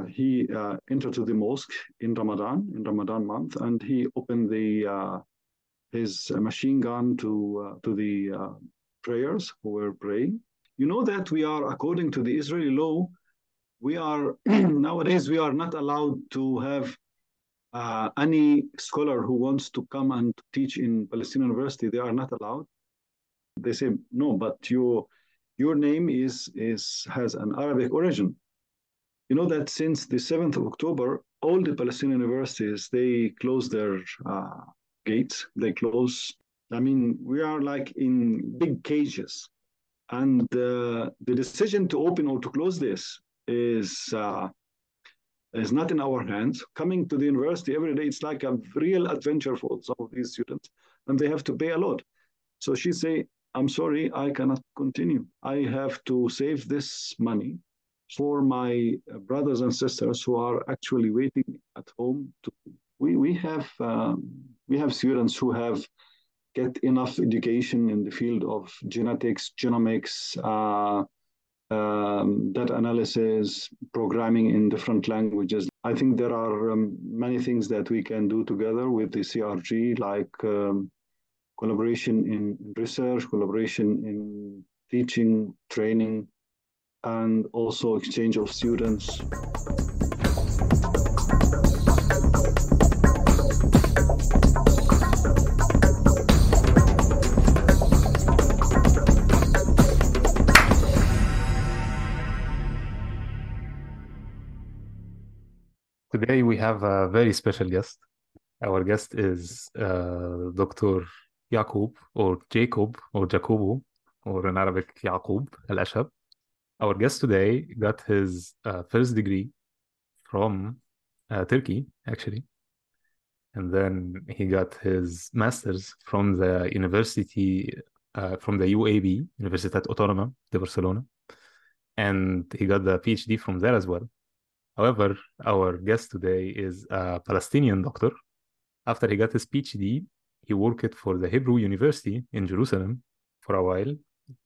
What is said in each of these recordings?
uh, he uh, entered the mosque in Ramadan, in Ramadan month, and he opened the uh, his machine gun to to the prayers who were praying. You know that we are, according to the Israeli law, we are nowadays we are not allowed to have uh, any scholar who wants to come and teach in Palestinian University. They are not allowed. They say no, but your your name is is has an Arabic origin. You know that since the 7th of October, all the Palestinian universities they close their uh, gates. They close. I mean, we are like in big cages, and uh, the decision to open or to close this is uh, is not in our hands. Coming to the university every day, it's like a real adventure for some of these students, and they have to pay a lot. So she say, "I'm sorry, I cannot continue. I have to save this money for my brothers and sisters who are actually waiting at home. To we we have um, we have students who have." get enough education in the field of genetics, genomics, uh, um, data analysis, programming in different languages. I think there are um, many things that we can do together with the CRG, like um, collaboration in research, collaboration in teaching, training, and also exchange of students. Today we have a very special guest. Our guest is uh, Dr. Yaqoub or Jacob or Jacobo or in Arabic Yaqoub Al Ashab. Our guest today got his uh, first degree from uh, Turkey, actually. And then he got his master's from the university, uh, from the UAB, Universitat Autònoma de Barcelona. And he got the PhD from there as well. However, our guest today is a Palestinian doctor. After he got his PhD, he worked for the Hebrew University in Jerusalem for a while,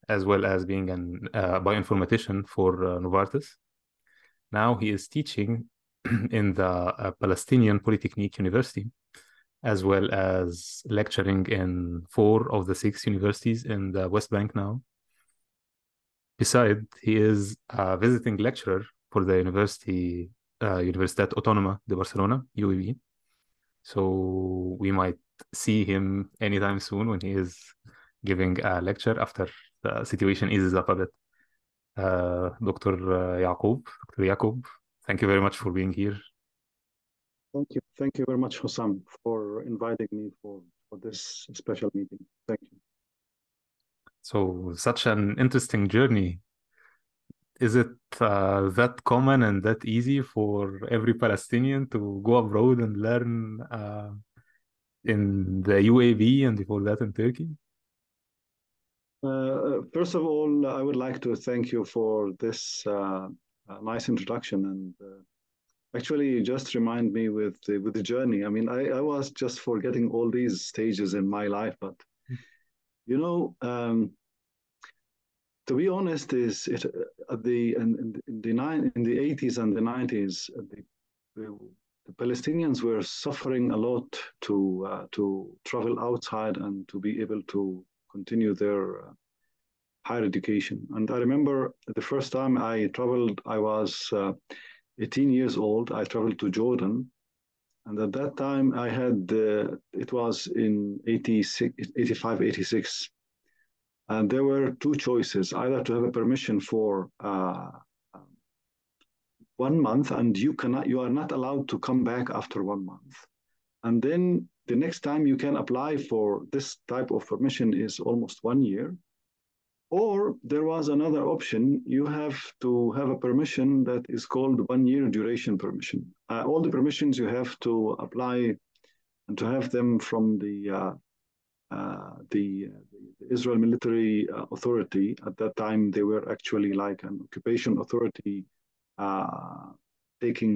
as well as being an uh, bioinformatician for uh, Novartis. Now he is teaching in the uh, Palestinian Polytechnic University, as well as lecturing in four of the six universities in the West Bank now. Besides, he is a visiting lecturer for the University uh, Universitat Autònoma de Barcelona, UAB. So we might see him anytime soon when he is giving a lecture after the situation eases up a bit. Uh, Dr. Yaqoub, Dr. Yaqoub, thank you very much for being here. Thank you. Thank you very much, Hossam, for inviting me for, for this special meeting. Thank you. So, such an interesting journey is it uh, that common and that easy for every Palestinian to go abroad and learn uh, in the UAB and before that in Turkey? Uh, first of all, I would like to thank you for this uh, nice introduction and uh, actually just remind me with the, with the journey. I mean, I, I was just forgetting all these stages in my life, but you know, um, to be honest, is it uh, the in, in the nine in the eighties and the nineties, uh, the, the, the, Palestinians were suffering a lot to uh, to travel outside and to be able to continue their uh, higher education. And I remember the first time I traveled, I was uh, 18 years old. I traveled to Jordan, and at that time I had uh, it was in 86, 85, 86 and there were two choices either to have a permission for um, one month and you cannot you are not allowed to come back after one month and then the next time you can apply for this type of permission is almost one year. Or there was another option. You have to have a permission that is called one year duration permission. Uh, all the permissions you have to apply and to have them from the uh, uh, the, the, Israel military uh, authority. At that time they were actually like an occupation authority uh, taking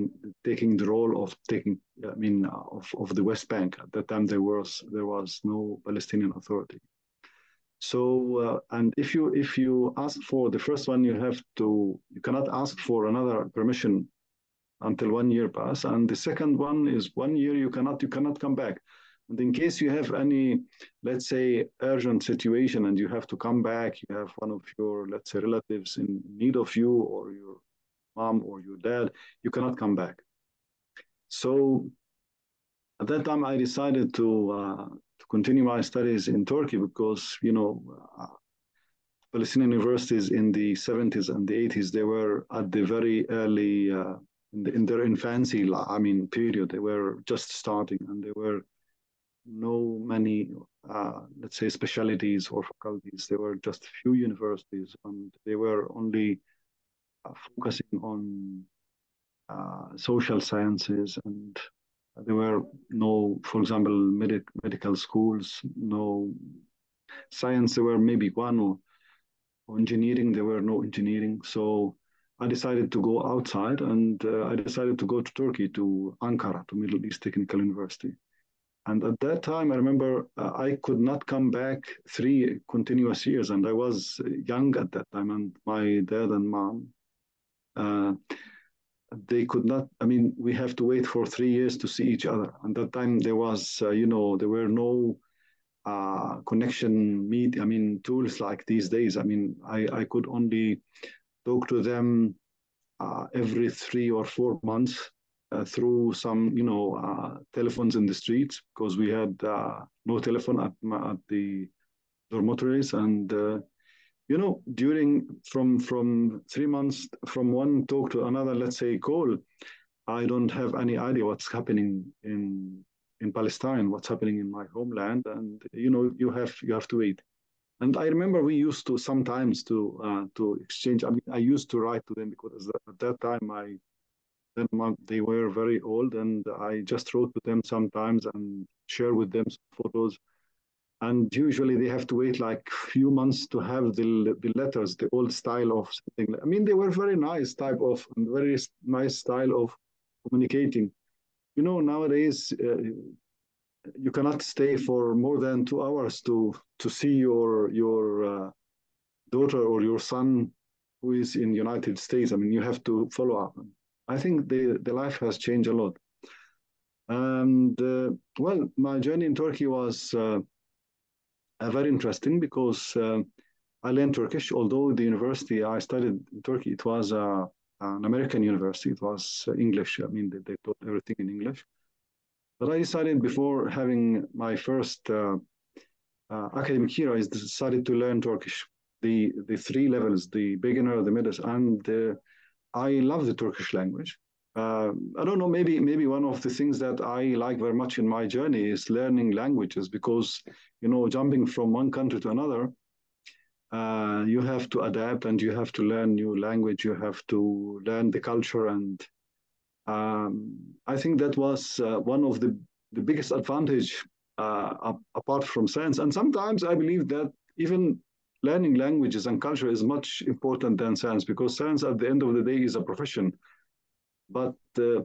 taking the role of taking I mean of, of the West Bank. At that time there was there was no Palestinian authority. So uh, and if you if you ask for the first one you have to you cannot ask for another permission until one year pass, and the second one is one year you cannot you cannot come back. And in case you have any, let's say, urgent situation and you have to come back, you have one of your, let's say, relatives in need of you or your mom or your dad, you cannot come back. So at that time, I decided to uh, to continue my studies in Turkey because you know uh, Palestinian universities in the 70s and the 80s they were at the very early uh, in, the, in, their infancy. I mean, period. They were just starting, and there were no many, uh, let's say, specialities or faculties. There were just few universities, and they were only focusing on uh, social sciences and there were no, for example, medic, medical schools, no science. There were maybe one or, or engineering. There were no engineering. So I decided to go outside, and uh, I decided to go to Turkey, to Ankara, to Middle East Technical University. And at that time, I remember uh, I could not come back three continuous years, and I was young at that time, and my dad and mom. Uh, they could not i mean we have to wait for three years to see each other. And that time there was uh, you know there were no uh, connection meet i mean tools like these days. I mean i i could only talk to them uh, every three or four months uh, through some you know uh, telephones in the streets because we had uh, no telephone at, at the dormitories. And you know during from from three months from one talk to another let's say call i don't have any idea what's happening in in palestine what's happening in my homeland and you know you have you have to wait. And i remember we used to sometimes to uh, to exchange i mean i used to write to them because at that time i then they were very old and i just wrote to them sometimes and share with them photos and usually they have to wait like few months to have the, the letters the old style of something. I mean they were very nice type of and very nice style of communicating. You know nowadays uh, you cannot stay for more than two hours to to see your your uh, daughter or your son who is in united states. I mean you have to follow up. I think the the life has changed a lot. And uh, well my journey in turkey was uh, very interesting because uh, I learned Turkish. Although the university I studied in Turkey, it was uh, an American university. It was uh, English. I mean, they, they, taught everything in English. But I decided before having my first uh, uh, academic year, I decided to learn Turkish. The the three levels: the beginner, the middle, and I love the Turkish language uh, I don't know, maybe maybe one of the things that I like very much in my journey is learning languages because you know jumping from one country to another, uh, you have to adapt and you have to learn new language. You have to learn the culture, and um, I think that was uh, one of the the biggest advantage uh, apart from science. And sometimes I believe that even learning languages and culture is much important than science because science at the end of the day is a profession but uh,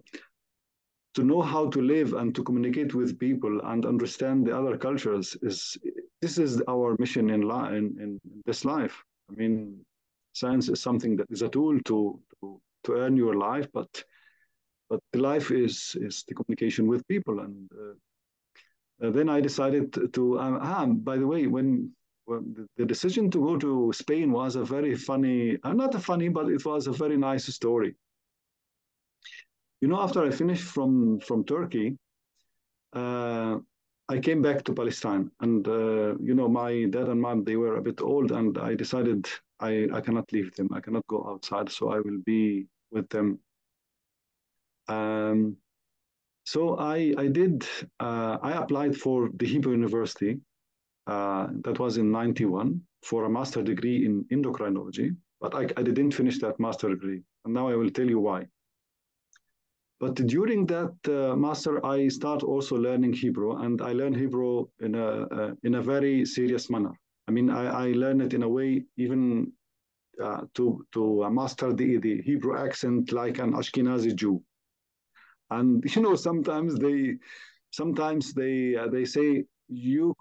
to know how to live and to communicate with people and understand the other cultures is this is our mission in, in, in this life. I mean, science is something that is a tool to, to, to earn your life, but but the life is is the communication with people. And uh, uh, then I decided to. Um, ah, by the way, when the, the decision to go to Spain was a very funny, uh, not a funny, but it was a very nice story. You know, after I finished from from Turkey, uh, I came back to Palestine, and uh, you know, my dad and mom they were a bit old, and I decided I I cannot leave them. I cannot go outside, so I will be with them. Um, so I I did uh, I applied for the Hebrew University. Uh, that was in '91 for a master degree in endocrinology, but I, I didn't finish that master degree, and now I will tell you why. But during that uh, master, I start also learning Hebrew, and I learn Hebrew in a uh, in a very serious manner. I mean, I, I learn it in a way even uh, to to master the the Hebrew accent like an Ashkenazi Jew. And you know, sometimes they sometimes they uh, they say you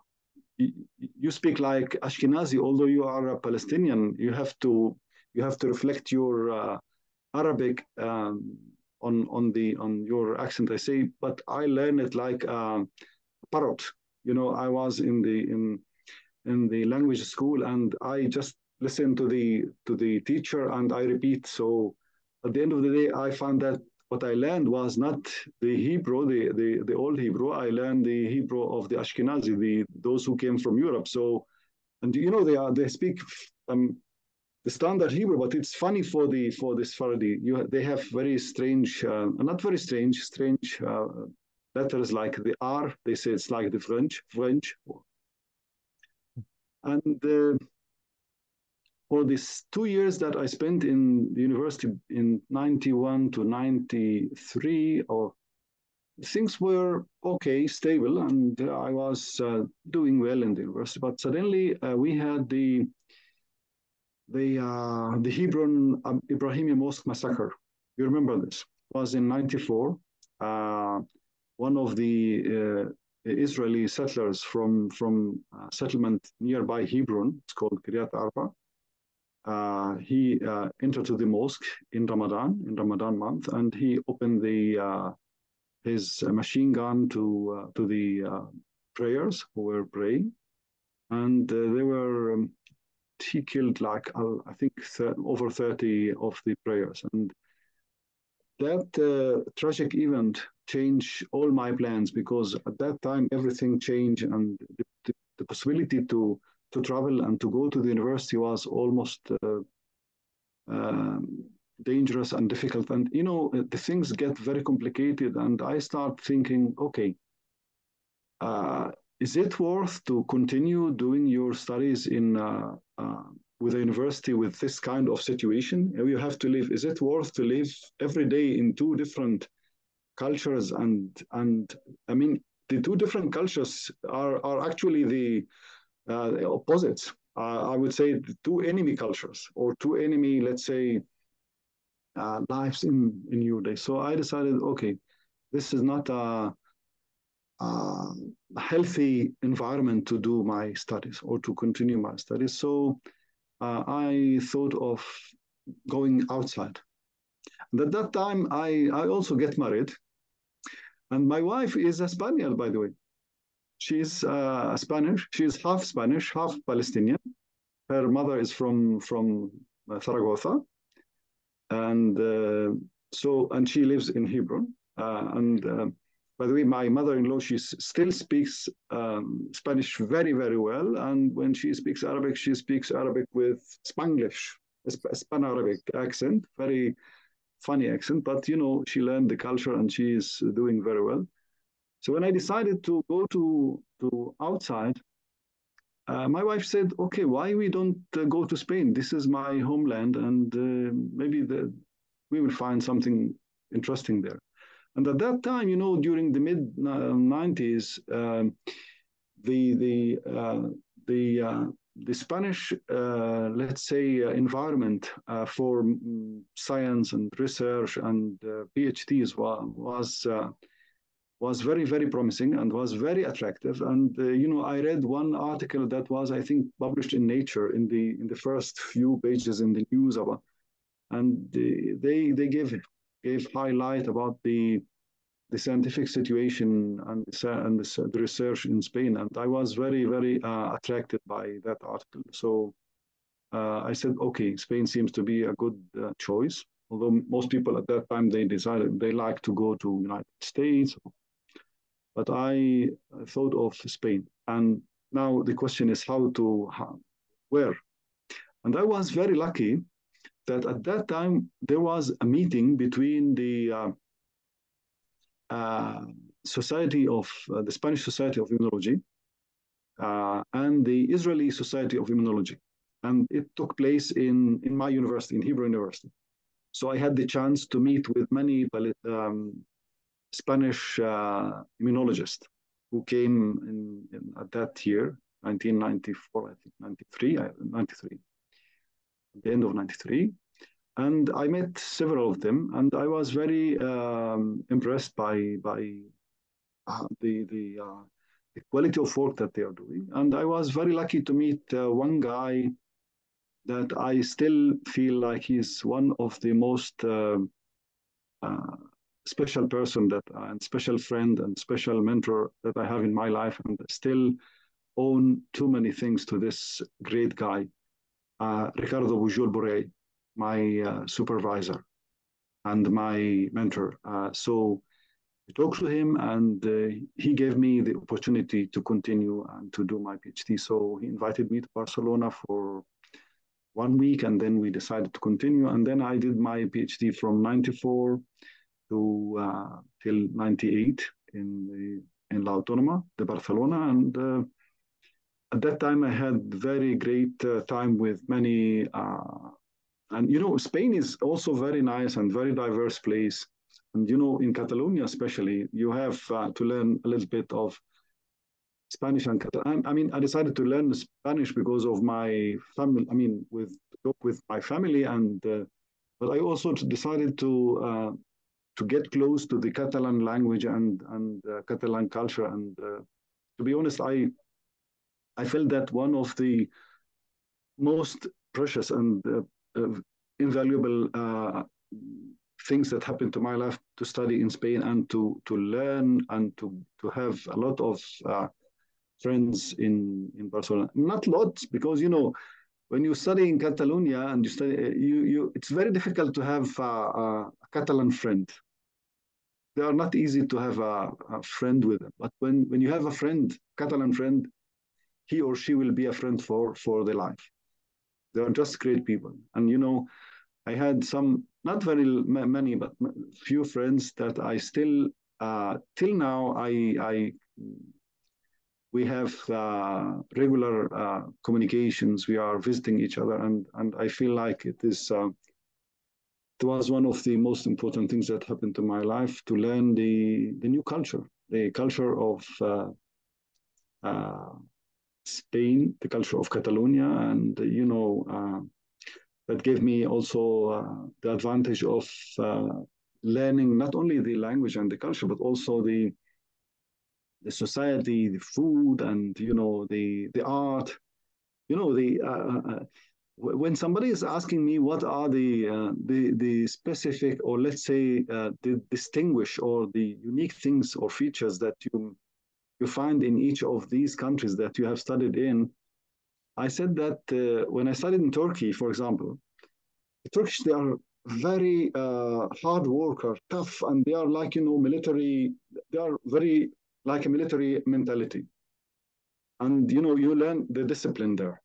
you speak like Ashkenazi, although you are a Palestinian. You have to you have to reflect your uh, Arabic. Um, on on the on your accent. I say, but I learned it like a parrot. You know, I was in the in in the language school, and I just listen to the to the teacher and I repeat. So at the end of the day, I found that what I learned was not the Hebrew, the, the, the old Hebrew. I learned the Hebrew of the Ashkenazi, the those who came from Europe. So, and you know they are they speak um, the standard Hebrew, but it's funny for the for this Sephardi. You they have very strange, uh, not very strange, strange uh, letters like the R. They say it's like the French French, and. Uh, for these two years that I spent in the university in 91 to 93, or things were okay, stable, and I was uh, doing well in the university. But suddenly uh, we had the the uh, the Hebron Ibrahimi Mosque massacre. You remember this? It was in '94. Uh, one of the uh, Israeli settlers from from settlement nearby Hebron, it's called Kiryat Arba, uh, he uh, entered to the mosque in Ramadan, in Ramadan month, and he opened the uh, his machine gun to uh, to the uh, prayers who were praying, and uh, they were um, he killed like I think over thirty of the prayers, and that tragic event changed all my plans because at that time everything changed and the, the, the possibility to to travel and to go to the university was almost uh, um, dangerous and difficult. And you know, the things get very complicated, and I start thinking, okay, uh, is it worth to continue doing your studies in uh, uh, with a university with this kind of situation? You have to live. Is it worth to live every day in two different cultures? And and I mean, the two different cultures are are actually the uh, opposites. Uh, I would say two enemy cultures or two enemy, let's say, uh, lives in in your day. So I decided, okay, this is not a, a healthy environment to do my studies or to continue my studies. So uh, I thought of going outside. And at that time, I, I also get married. And my wife is a Spaniard, by the way. She's uh, Spanish. She's half Spanish, half Palestinian. Her mother is from from uh, Zaragoza, and uh, so and she lives in Hebron. Uh, and uh, by the way, my mother-in-law she still speaks um, Spanish very very well, and when she speaks Arabic, she speaks Arabic with Spanglish, a Span Arabic accent, very funny accent. But you know, she learned the culture and she is doing very well. So when I decided to go to, to outside, uh, my wife said, okay, why we don't uh, go to Spain? This is my homeland and uh, maybe the, we will find something interesting there. And at that time, you know, during the mid 90s, um, the, the, uh, the, uh, the Spanish, uh, let's say, environment for mm, science and research and PhDs was, was was very, very promising and was very attractive. And uh, you know, I read one article that was, I think, published in Nature in the in the first few pages in the news about, and they they gave gave highlight about the the scientific situation and the, and the, the research in Spain. And I was very, very uh, attracted by that article. So uh, I said, okay, Spain seems to be a good uh, choice. Although most people at that time they decided they like to go to United States but I thought of Spain. And now the question is how to, how, where? And I was very lucky that at that time there was a meeting between the uh, uh, Society of, uh, the Spanish Society of Immunology and the Israeli Society of Immunology. And it took place in, in my university, in Hebrew University. So I had the chance to meet with many um, Spanish uh, immunologist who came in, in, at that year, 1994, I think, 93, 93, at the end of 93. And I met several of them, and I was very um, impressed by by uh, the the, uh, the quality of work that they are doing. And I was very lucky to meet uh, one guy that I still feel like he's one of the most uh, uh, special person that and special friend and special mentor that I have in my life, and still own too many things to this great guy, uh, Ricardo Pujol Borrell, my uh, supervisor and my mentor. Uh, so I talked to him, and uh, he gave me the opportunity to continue and to do my PhD. So he invited me to Barcelona for one week, and then we decided to continue. And then I did my PhD from '94 to uh, till '98 in the in La Autónoma de Barcelona, and at that time I had very great uh, time with many. Uh, and you know, Spain is also very nice and very diverse place. And you know, in Catalonia especially, you have uh, to learn a little bit of Spanish and Catalan. I mean, I decided to learn Spanish because of my family. I mean, with with my family, and uh, but I also decided to uh, to get close to the Catalan language and and uh, Catalan culture. And to be honest, I I felt that one of the most precious and uh, uh, invaluable things that happened to my life to study in Spain and to to learn and to to have a lot of friends in in Barcelona. Not lots, because you know, when you study in Catalonia and you study, you you, it's very difficult to have a, a Catalan friend. They are not easy to have a, a friend with them. But when when you have a friend, Catalan friend, he or she will be a friend for for the life. They are just great people, and you know, I had some not very many, but few friends that I still uh, till now I I we have uh, regular uh, communications. We are visiting each other, and and I feel like it is. Uh, it was one of the most important things that happened to my life to learn the the new culture, the culture of uh, uh, Spain, the culture of Catalonia, and you know uh, that gave me also the advantage of learning not only the language and the culture, but also the the society, the food, and you know the the art. You know the uh, uh, uh when somebody is asking me what are the uh, the the specific or let's say uh, the distinguish or the unique things or features that you you find in each of these countries that you have studied in, I said that uh, when I studied in Turkey, for example, the Turkish they are very hard worker, tough, and they are like you know military. They are very like a military mentality. And you know, you learn the discipline there.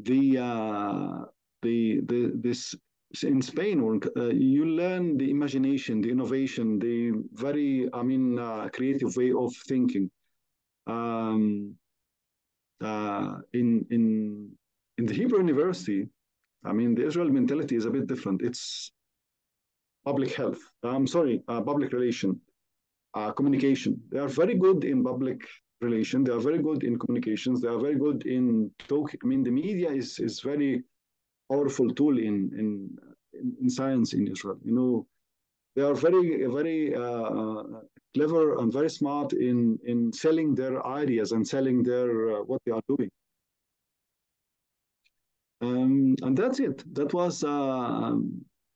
The uh, the the this in Spain, or uh, you learn the imagination, the innovation, the very, I mean, uh, creative way of thinking. Um, uh, in in in the Hebrew University, I mean, the Israel mentality is a bit different. It's public health. I'm sorry, uh, public relation uh, communication. They are very good in public relation. They are very good in communications. They are very good in talk. I mean, the media is is very powerful tool in in in science in Israel. You know, they are very very uh, uh, clever and very smart in in selling their ideas and selling their uh, what they are doing. Um, and that's it. That was uh,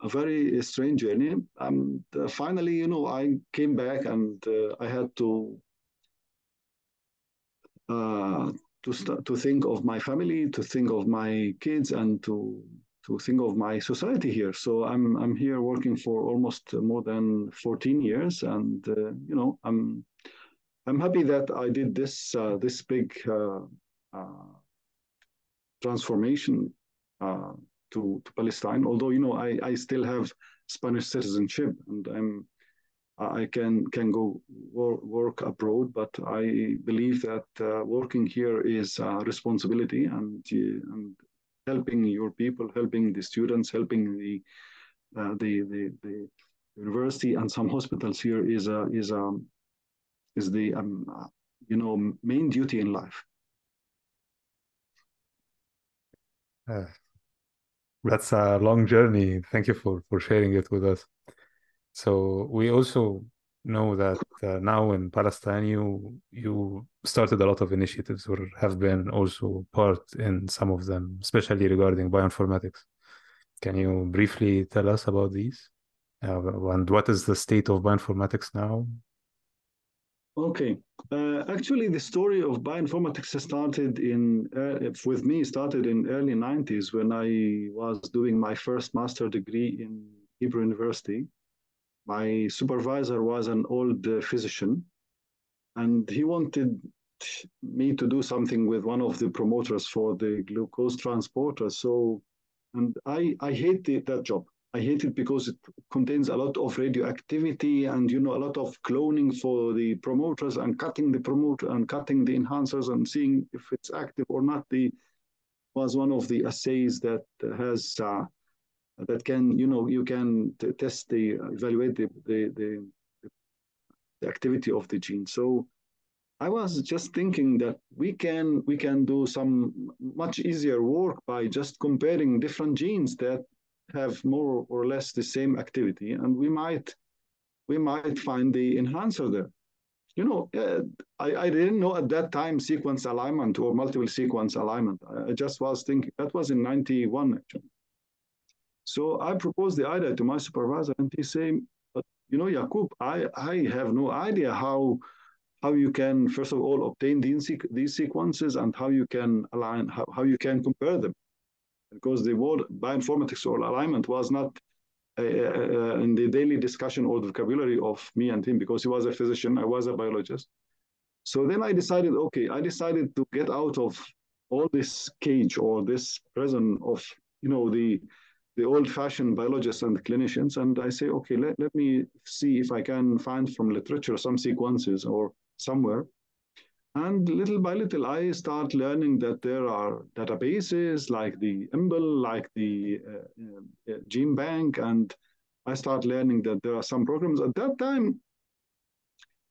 a very strange journey. And uh, finally, you know, I came back and uh, I had to to start to think of my family, to think of my kids, and to to think of my society here. So I'm I'm here working for almost more than 14 years, and uh, you know I'm I'm happy that I did this uh, this big uh, transformation to, to Palestine. Although you know I, I still have Spanish citizenship and I'm I can can go wor work abroad, but I believe that uh, working here is a responsibility and uh, and helping your people, helping the students, helping the uh, the, the the university and some hospitals here is a is a is the um, you know main duty in life. Uh, that's a long journey. Thank you for for sharing it with us. So we also know that uh, now in Palestine you you started a lot of initiatives or have been also part in some of them, especially regarding bioinformatics. Can you briefly tell us about these Uh, and what is the state of bioinformatics now? Okay, uh, actually, the story of bioinformatics started in uh, with me started in early '90s when I was doing my first master degree in Hebrew University. My supervisor was an old uh, physician, and he wanted me to do something with one of the promoters for the glucose transporter. So, and I I hated that job. I hate it because it contains a lot of radioactivity and you know a lot of cloning for the promoters and cutting the promoter and cutting the enhancers and seeing if it's active or not. The was one of the assays that has uh, that can you know you can test the evaluate the, the the, the activity of the gene. So I was just thinking that we can we can do some much easier work by just comparing different genes that have more or less the same activity, and we might we might find the enhancer there. You know, uh, I, I didn't know at that time sequence alignment or multiple sequence alignment. I just was thinking that was in 91 actually. So I proposed the idea to my supervisor, and he said, you know, Jakub, I, I have no idea how how you can first of all obtain these, these sequences and how you can align how, how you can compare them because the word bioinformatics or alignment was not uh, uh, in the daily discussion or the vocabulary of me and him because he was a physician, I was a biologist. So then I decided, okay, I decided to get out of all this cage or this prison of, you know, the the old-fashioned biologists and clinicians, and I say, okay, let, let me see if I can find from literature some sequences or somewhere and little by little, I start learning that there are databases like the EMBL, like the uh, uh, GenBank, and I start learning that there are some programs. At that time,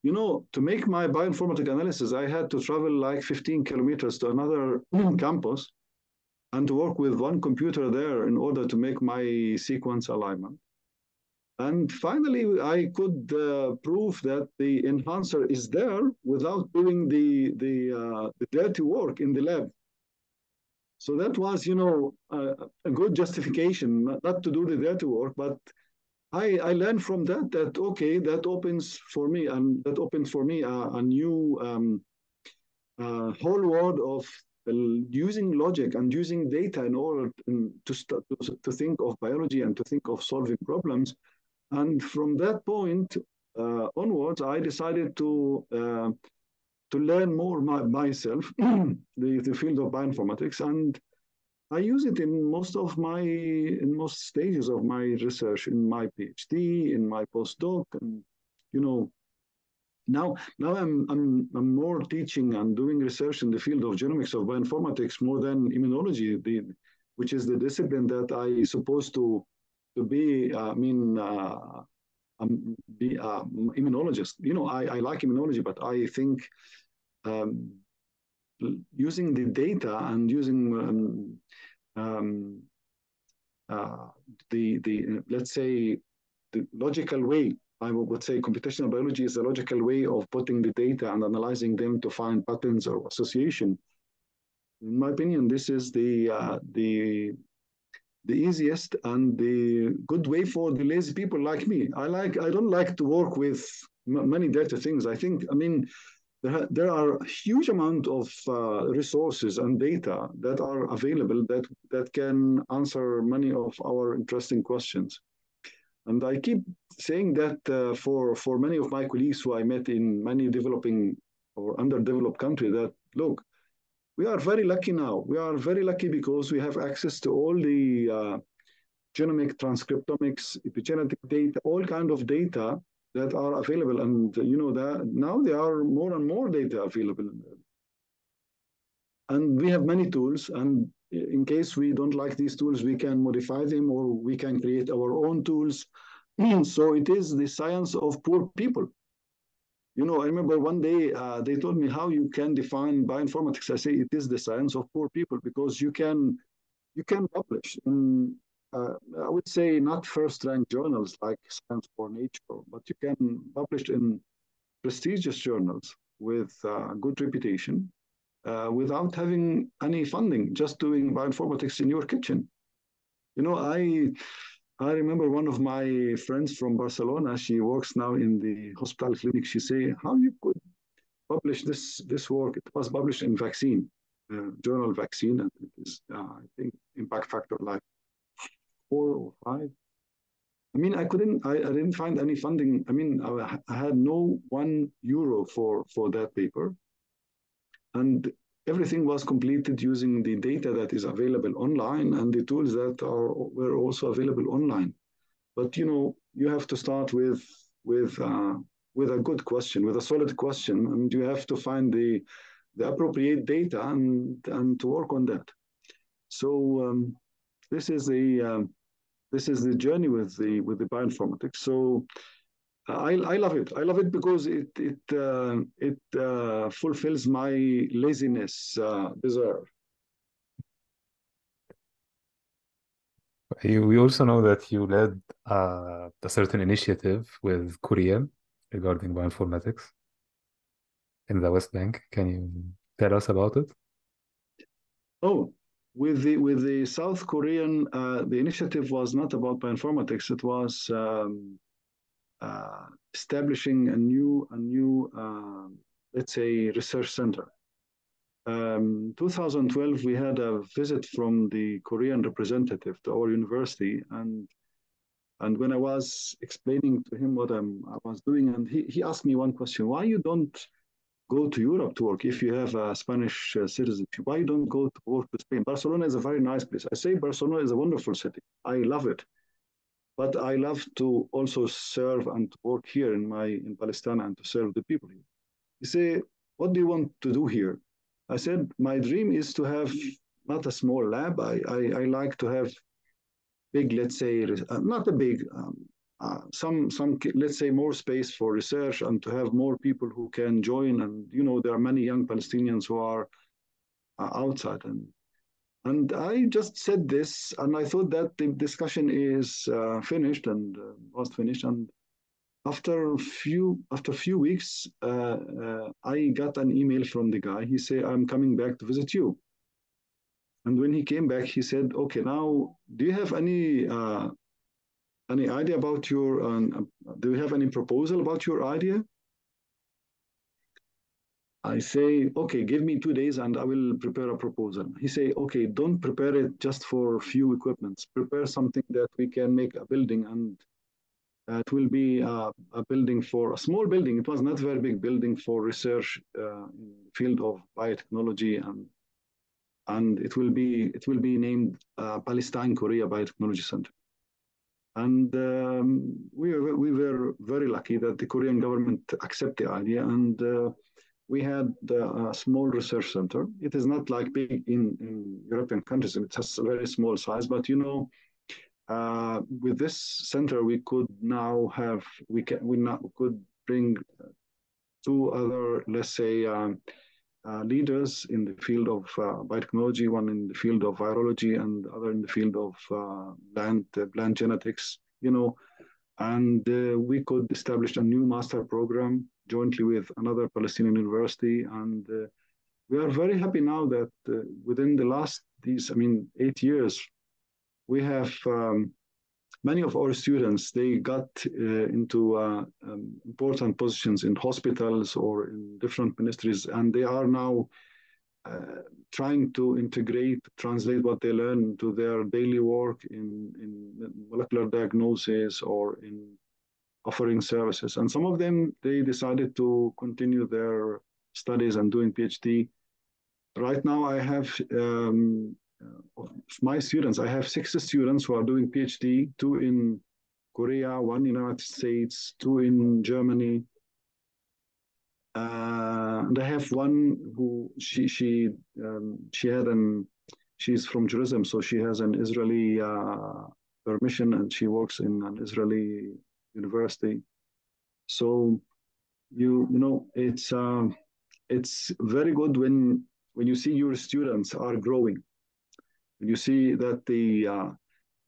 you know, to make my bioinformatic analysis, I had to travel like 15 kilometers to another campus and to work with one computer there in order to make my sequence alignment. And finally, I could uh, prove that the enhancer is there without doing the, the, uh, the dirty work in the lab. So that was, you know, uh, a good justification, not to do the dirty work, but I, I learned from that that, okay, that opens for me, and that opens for me a, a new um, uh, whole world of using logic and using data in order to, to, to think of biology and to think of solving problems and from that point uh, onwards, I decided to uh, to learn more my, myself, the, the field of bioinformatics, and I use it in most of my in most stages of my research, in my PhD, in my postdoc, and you know. Now, now I'm, I'm I'm more teaching and doing research in the field of genomics of bioinformatics more than immunology, the, which is the discipline that I supposed to to be, uh, I mean, uh, um, be uh, immunologist. You know, I, I like immunology, but I think um, using the data and using um, um, uh, the the let's say the logical way. I would say computational biology is a logical way of putting the data and analyzing them to find patterns or association. In my opinion, this is the uh, the the easiest and the good way for the lazy people like me. I like I don't like to work with many data things. I think I mean there, there are huge amount of uh, resources and data that are available that that can answer many of our interesting questions. And I keep saying that uh, for for many of my colleagues who I met in many developing or underdeveloped countries that look we are very lucky now. We are very lucky because we have access to all the uh, genomic, transcriptomics, epigenetic data, all kind of data that are available. And you know that now there are more and more data available. And we have many tools. And in case we don't like these tools, we can modify them or we can create our own tools. so it is the science of poor people. You know, I remember one day uh, they told me how you can define bioinformatics. I say it is the science of poor people because you can you can publish in uh, I would say not first rank journals like Science or Nature, but you can publish in prestigious journals with uh, good reputation uh, without having any funding, just doing bioinformatics in your kitchen. You know, I I remember one of my friends from Barcelona. She works now in the hospital clinic. She say, "How you could publish this this work? It was published in Vaccine, uh, journal Vaccine, and it is, uh, I think, impact factor like four or five. I mean, I couldn't, I, I didn't find any funding. I mean, I, I had no one euro for for that paper, and everything was completed using the data that is available online and the tools that are were also available online. But you know, you have to start with with uh, with a good question, with a solid question, and you have to find the the appropriate data and and to work on that. So um, this is the um, this is the journey with the with the bioinformatics. So I, I love it. I love it because it it uh, it uh, fulfills my laziness uh, desire. We also know that you led uh, a certain initiative with Korea regarding bioinformatics in the West Bank. Can you tell us about it? Oh, with the with the South Korean, uh, the initiative was not about bioinformatics. It was um, uh, establishing a new, a new uh, let's say, research center. Um, 2012, we had a visit from the Korean representative to our university, and and when I was explaining to him what I'm, I was doing, and he, he asked me one question: Why you don't go to Europe to work if you have a Spanish uh, citizenship? Why you don't go to work to Spain? Barcelona is a very nice place. I say Barcelona is a wonderful city. I love it but I love to also serve and work here in my in Palestine and to serve the people here. He say, what do you want to do here? I said, my dream is to have not a small lab. I, I, I like to have big, let's say, uh, not a big, um, uh, some, some, let's say, more space for research and to have more people who can join. And, you know, there are many young Palestinians who are uh, outside and and I just said this, and I thought that the discussion is uh, finished and uh, was finished. And after a few after a few weeks, uh, uh I got an email from the guy. He said, "I'm coming back to visit you." And when he came back, he said, "Okay, now do you have any uh, any idea about your? Um, do you have any proposal about your idea?" I say, okay, give me two days and I will prepare a proposal. He say, okay, don't prepare it just for few equipments. Prepare something that we can make a building and uh, it will be a, a, building for a small building. It was not very big building for research uh, in field of biotechnology and and it will be it will be named uh, Palestine Korea Biotechnology Center. And um, we were we were very lucky that the Korean government accepted the idea and uh, we had a small research center. It is not like big in, in European countries. It has a very small size, but you know, uh, with this center, we could now have we can we now could bring two other, let's say, um, uh, leaders in the field of uh, biotechnology, one in the field of virology, and other in the field of uh, plant plant genetics. You know, and uh, we could establish a new master program jointly with another Palestinian university. And uh, we are very happy now that uh, within the last these, I mean, eight years, we have um, many of our students, they got uh, into uh, um, important positions in hospitals or in different ministries, and they are now uh, trying to integrate, translate what they learn to their daily work in, in molecular diagnosis or in offering services. And some of them, they decided to continue their studies and doing PhD. Right now, I have um, my students, I have six students who are doing PhD, two in Korea, one in United States, two in Germany. Uh, and I have one who she she um, she had an she's from Jerusalem, so she has an Israeli uh, permission and she works in an Israeli university. So you you know it's um, it's very good when when you see your students are growing, when you see that the uh,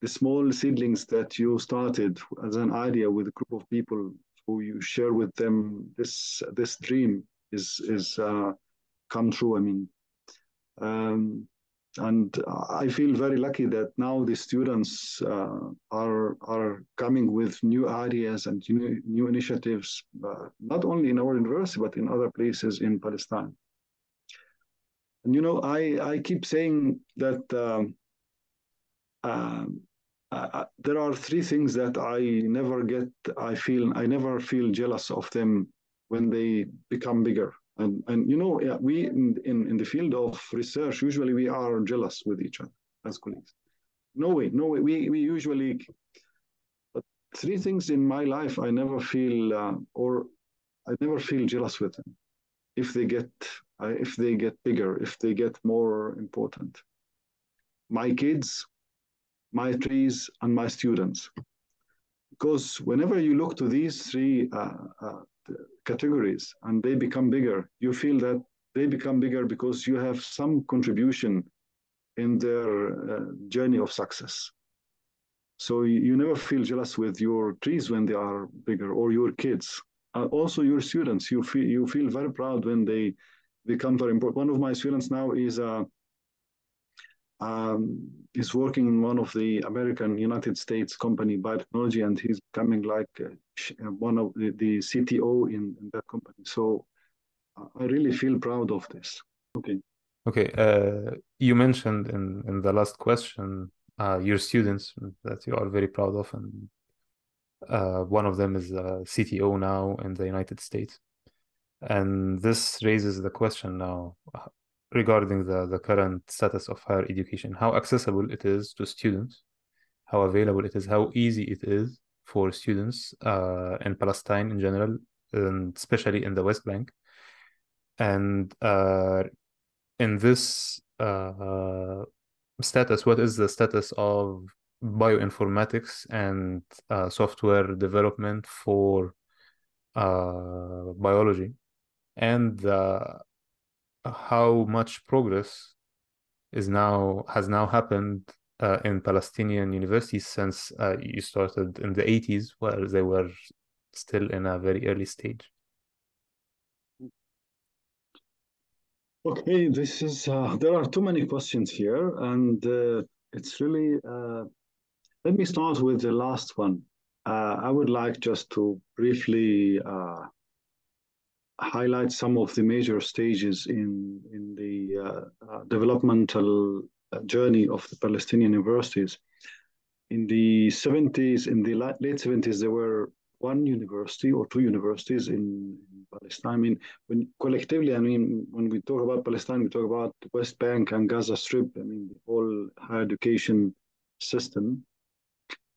the small seedlings that you started as an idea with a group of people who you share with them this this dream is is uh, come true. I mean, um, and I feel very lucky that now the students uh, are are coming with new ideas and new, new initiatives, uh, not only in our university but in other places in Palestine. And you know, I I keep saying that um, um, uh, there are three things that I never get. I feel I never feel jealous of them when they become bigger. And, and you know, yeah, we in, in, in the field of research, usually we are jealous with each other as colleagues. No way, no way. We, we usually, but three things in my life I never feel, uh, or I never feel jealous with them. If they get, uh, if they get bigger, if they get more important. My kids, my trees, and my students. Because whenever you look to these three uh, uh categories and they become bigger, you feel that they become bigger because you have some contribution in their uh, journey of success. So you never feel jealous with your trees when they are bigger or your kids. Uh, also your students, you feel you feel very proud when they become very important. One of my students now is a um, he's working in one of the American United States company biotechnology, and he's becoming like uh, uh one of the, the CTO in, in, that company. So I really feel proud of this. Okay. Okay. Uh, you mentioned in in the last question uh, your students that you are very proud of, and uh, one of them is a CTO now in the United States. And this raises the question now regarding the, the current status of higher education, how accessible it is to students, how available it is, how easy it is for students uh, in Palestine in general, and especially in the West Bank. And uh, in this uh, status, what is the status of bioinformatics and uh, software development for uh, biology? And how much progress is now has now happened uh, in Palestinian universities since uh, you started in the 80s, where they were still in a very early stage. Okay, this is uh, there are too many questions here, and uh, it's really. Uh, let me start with the last one. Uh, I would like just to briefly highlight some of the major stages in, in the uh, uh, developmental uh, journey of the Palestinian universities. In the 70s, in the late 70s, there were one university or two universities in, in, Palestine. I mean, when collectively, I mean, when we talk about Palestine, we talk about the West Bank and Gaza Strip. I mean, the whole higher education system.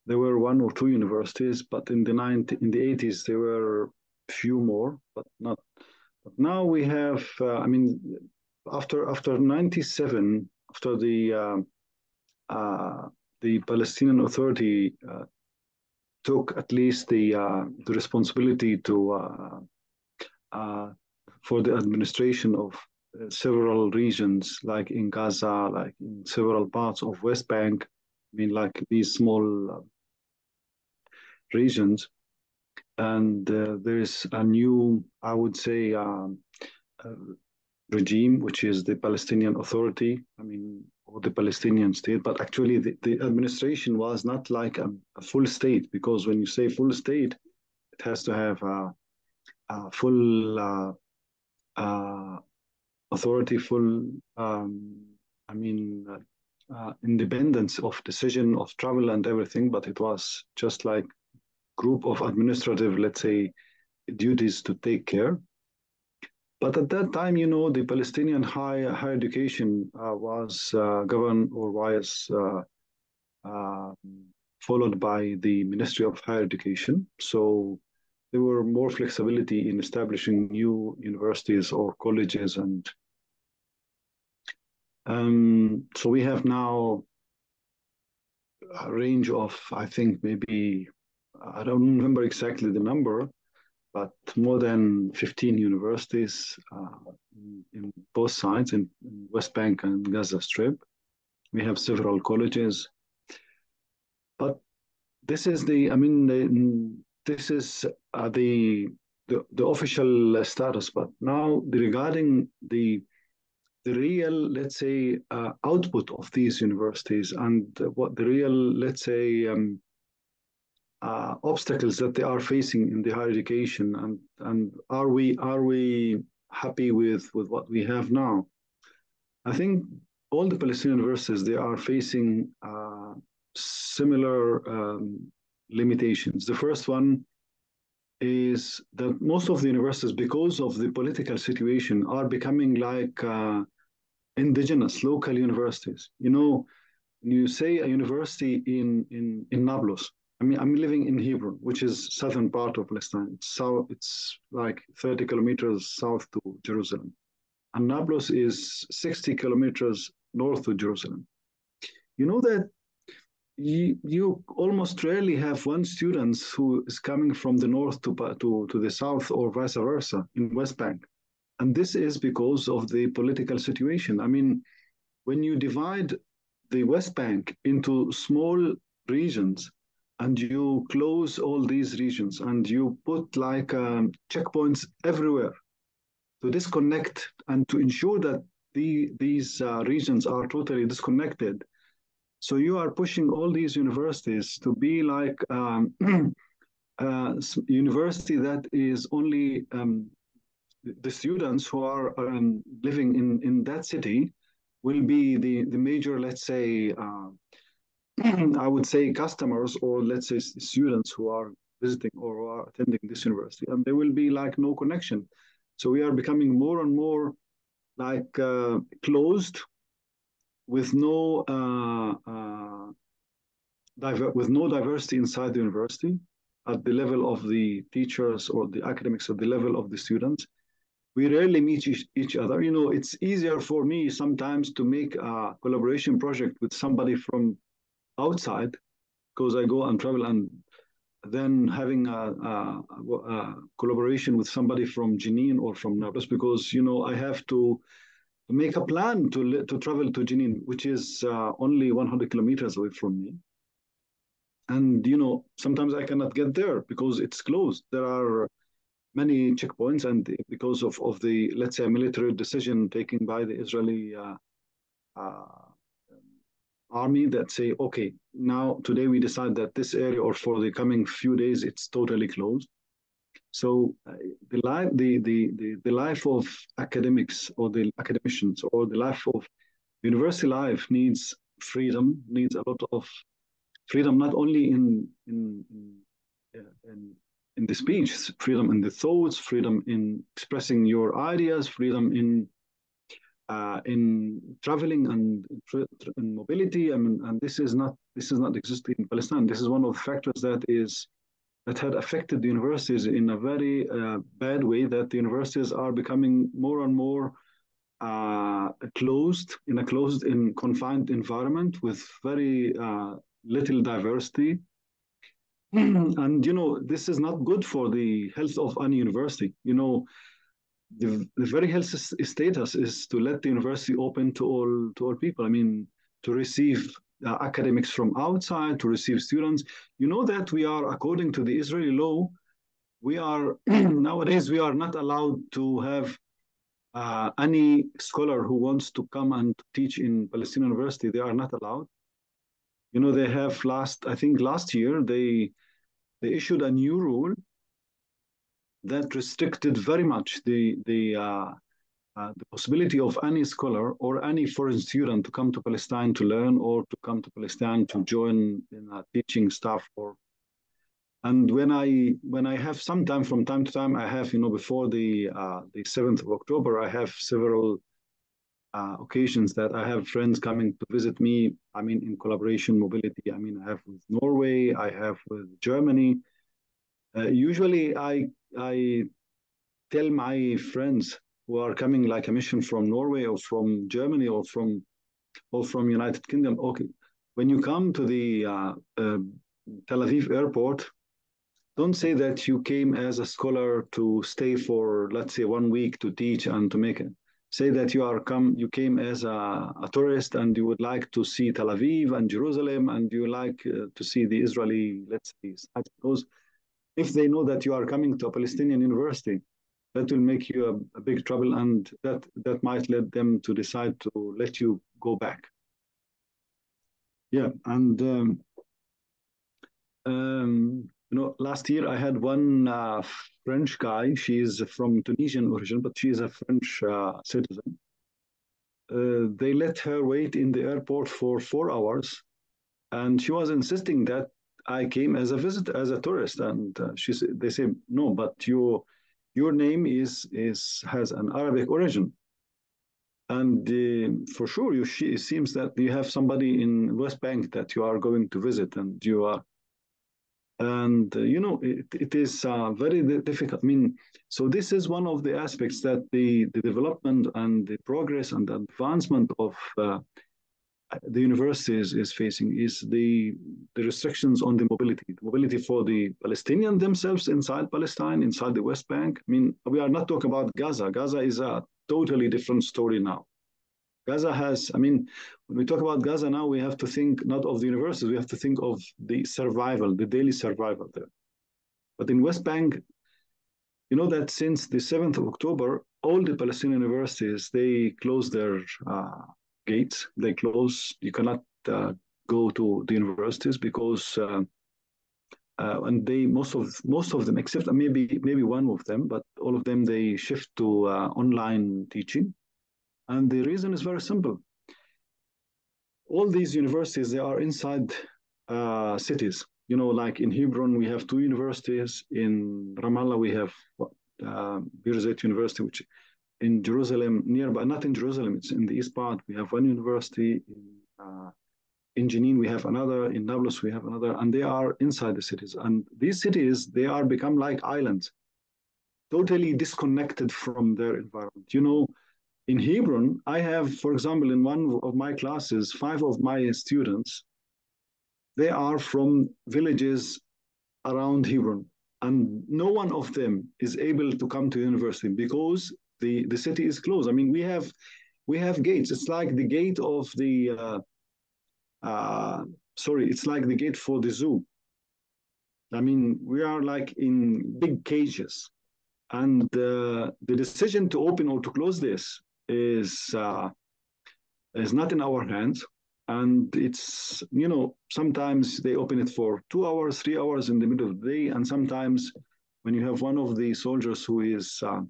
There were one or two universities, but in the 90, in the 80s, there were few more, but not. But now we have. Uh, I mean, after after '97, after the uh, uh, the Palestinian Authority uh, took at least the uh, the responsibility to uh, for the administration of several regions, like in Gaza, like in several parts of West Bank. I mean, like these small regions and uh, there is a new, I would say, um, uh, regime, which is the Palestinian Authority. I mean, or the Palestinian state, but actually the, the administration was not like a, a, full state because when you say full state, it has to have a, a full uh, uh, authority, full, um, I mean, uh, independence of decision of travel and everything. But it was just like group of administrative, let's say, duties to take care. But at that time, you know, the Palestinian higher, higher education uh, was uh, governed or was uh, um, followed by the Ministry of Higher Education. So there were more flexibility in establishing new universities or colleges. And um, so we have now a range of, I think, maybe I don't remember exactly the number, but more than 15 universities uh, in, both sides, in, West Bank and Gaza Strip. We have several colleges. But this is the, I mean, the, this is uh, the, the, the official status. But now, regarding the the real, let's say, uh, output of these universities and what the real, let's say, um, uh, obstacles that they are facing in the higher education, and and are we are we happy with with what we have now? I think all the Palestinian universities they are facing uh, similar um, limitations. The first one is that most of the universities, because of the political situation, are becoming like uh, indigenous local universities. You know, you say a university in in in Nablus. I mean, I'm living in Hebron, which is southern part of Palestine. It's south. It's like 30 kilometers south to Jerusalem, and Nablus is 60 kilometers north to Jerusalem. You know that you, you almost rarely have one student who is coming from the north to, to, to the south or vice versa in West Bank. And this is because of the political situation. I mean, when you divide the West Bank into small regions and you close all these regions and you put like um, checkpoints everywhere to disconnect and to ensure that the, these uh, regions are totally disconnected. So you are pushing all these universities to be like um, a university that is only um, the students who are um, living in, in that city will be the, the major, let's say, uh, I would say customers or let's say students who are visiting or are attending this university. And there will be like no connection. So we are becoming more and more like uh, closed with no uh, uh, diver- with no diversity inside the university at the level of the teachers or the academics at the level of the students we rarely meet each, each other you know it's easier for me sometimes to make a collaboration project with somebody from outside because i go and travel and then having a, a, a collaboration with somebody from Jenin or from Nablus because you know I have to make a plan to to travel to Jenin, which is uh, only 100 kilometers away from me. And you know, sometimes I cannot get there because it's closed. There are many checkpoints, and because of of the let's say military decision taken by the Israeli uh, uh, army that say, okay, now today we decide that this area or for the coming few days it's totally closed. So uh, the life, the, the, the, the life of academics or the academicians or the life of university life needs freedom, needs a lot of freedom, not only in in in, uh, in, in the speech, freedom in the thoughts, freedom in expressing your ideas, freedom in uh, in traveling and mobility. I mean, and this is not this is not existing in Palestine. This is one of the factors that is that had affected the universities in a very uh, bad way that the universities are becoming more and more uh, closed in a closed in confined environment with very uh, little diversity and you know this is not good for the health of any university you know the, the very healthy status is to let the university open to all to all people i mean to receive uh, academics from outside to receive students. You know that we are, according to the Israeli law, we are nowadays we are not allowed to have uh, any scholar who wants to come and teach in Palestinian University. They are not allowed. You know, they have last, I think last year they they issued a new rule that restricted very much the the uh, uh, the possibility of any scholar or any foreign student to come to Palestine to learn or to come to Palestine to join in a teaching staff or and when I when I have some time from time to time I have you know before the uh, the 7th of October I have several uh, occasions that I have friends coming to visit me. I mean in collaboration mobility I mean I have with Norway I have with Germany uh, usually I I tell my friends who are coming like a mission from Norway or from Germany or from or from United Kingdom. Okay, when you come to the uh, uh, Tel Aviv airport, don't say that you came as a scholar to stay for let's say one week to teach and to make it. Say that you are come you came as a, a tourist and you would like to see Tel Aviv and Jerusalem and you like uh, to see the Israeli let's say because if they know that you are coming to a Palestinian university that will make you a, a, big trouble and that that might lead them to decide to let you go back. Yeah and um, um, you know last year i had one uh, french guy. She's from tunisian origin but she's a french uh, citizen. Uh, they let her wait in the airport for four hours and she was insisting that i came as a visitor as a tourist and uh, she said they say no but you your name is is has an Arabic origin, and uh, for sure you it seems that you have somebody in West Bank that you are going to visit, and you are, and uh, you know it, it is uh, very difficult. I mean, so this is one of the aspects that the the development and the progress and advancement of uh, the university is, is facing is the, the restrictions on the mobility, the mobility for the Palestinians themselves inside Palestine, inside the West Bank. I mean, we are not talking about Gaza. Gaza is a totally different story now. Gaza has, I mean, when we talk about Gaza now, we have to think not of the universities, we have to think of the survival, the daily survival there. But in West Bank, you know that since the 7th of October, all the Palestinian universities, they closed their uh, gates. They close. You cannot uh, go to the universities because uh, uh, and they most of most of them, except maybe maybe one of them, but all of them they shift to uh, online teaching, and the reason is very simple. All these universities they are inside uh, cities. You know, like in Hebron we have two universities. In Ramallah we have uh, Birzeit University, which in Jerusalem, nearby, not in Jerusalem, it's in the east part. We have one university. In, uh, in Jenin, we have another. In Nablus, we have another. And they are inside the cities. And these cities, they are become like islands, totally disconnected from their environment. You know, in Hebron, I have, for example, in one of my classes, five of my students, they are from villages around Hebron. And no one of them is able to come to university because the the city is closed. I mean, we have we have gates. It's like the gate of the uh, uh, sorry, it's like the gate for the zoo. I mean, we are like in big cages, and uh, the decision to open or to close this is uh, is not in our hands. And it's you know sometimes they open it for two hours, three hours in the middle of the day, and sometimes when you have one of the soldiers who is uh,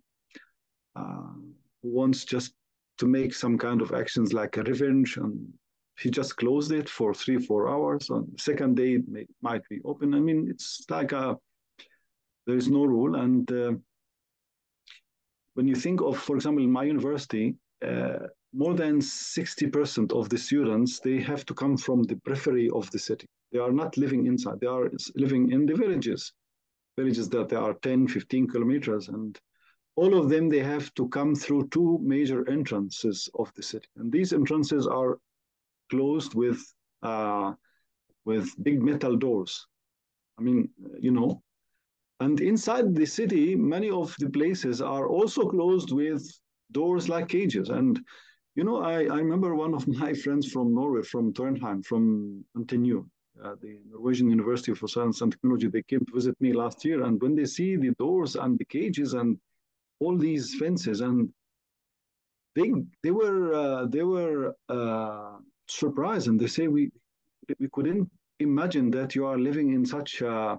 wants just to make some kind of actions like a revenge and he just closed it for three four hours. On second day it may, might be open. I mean it's like a there is no rule. And uh, when you think of for example in my university uh, more than 60% of the students they have to come from the periphery of the city. They are not living inside. They are living in the villages villages that they are 10 15 kilometers. And all of them they have to come through two major entrances of the city. And these entrances are closed with uh, with big metal doors. I mean you know and inside the city many of the places are also closed with doors like cages. And you know i, I remember one of my friends from norway from Trondheim, from NTNU, uh, the Norwegian University for Science and Technology, they came to visit me last year. And when they see the doors and the cages and all these fences, and they they were uh, they were uh, surprised, and they say we we couldn't imagine that you are living in such a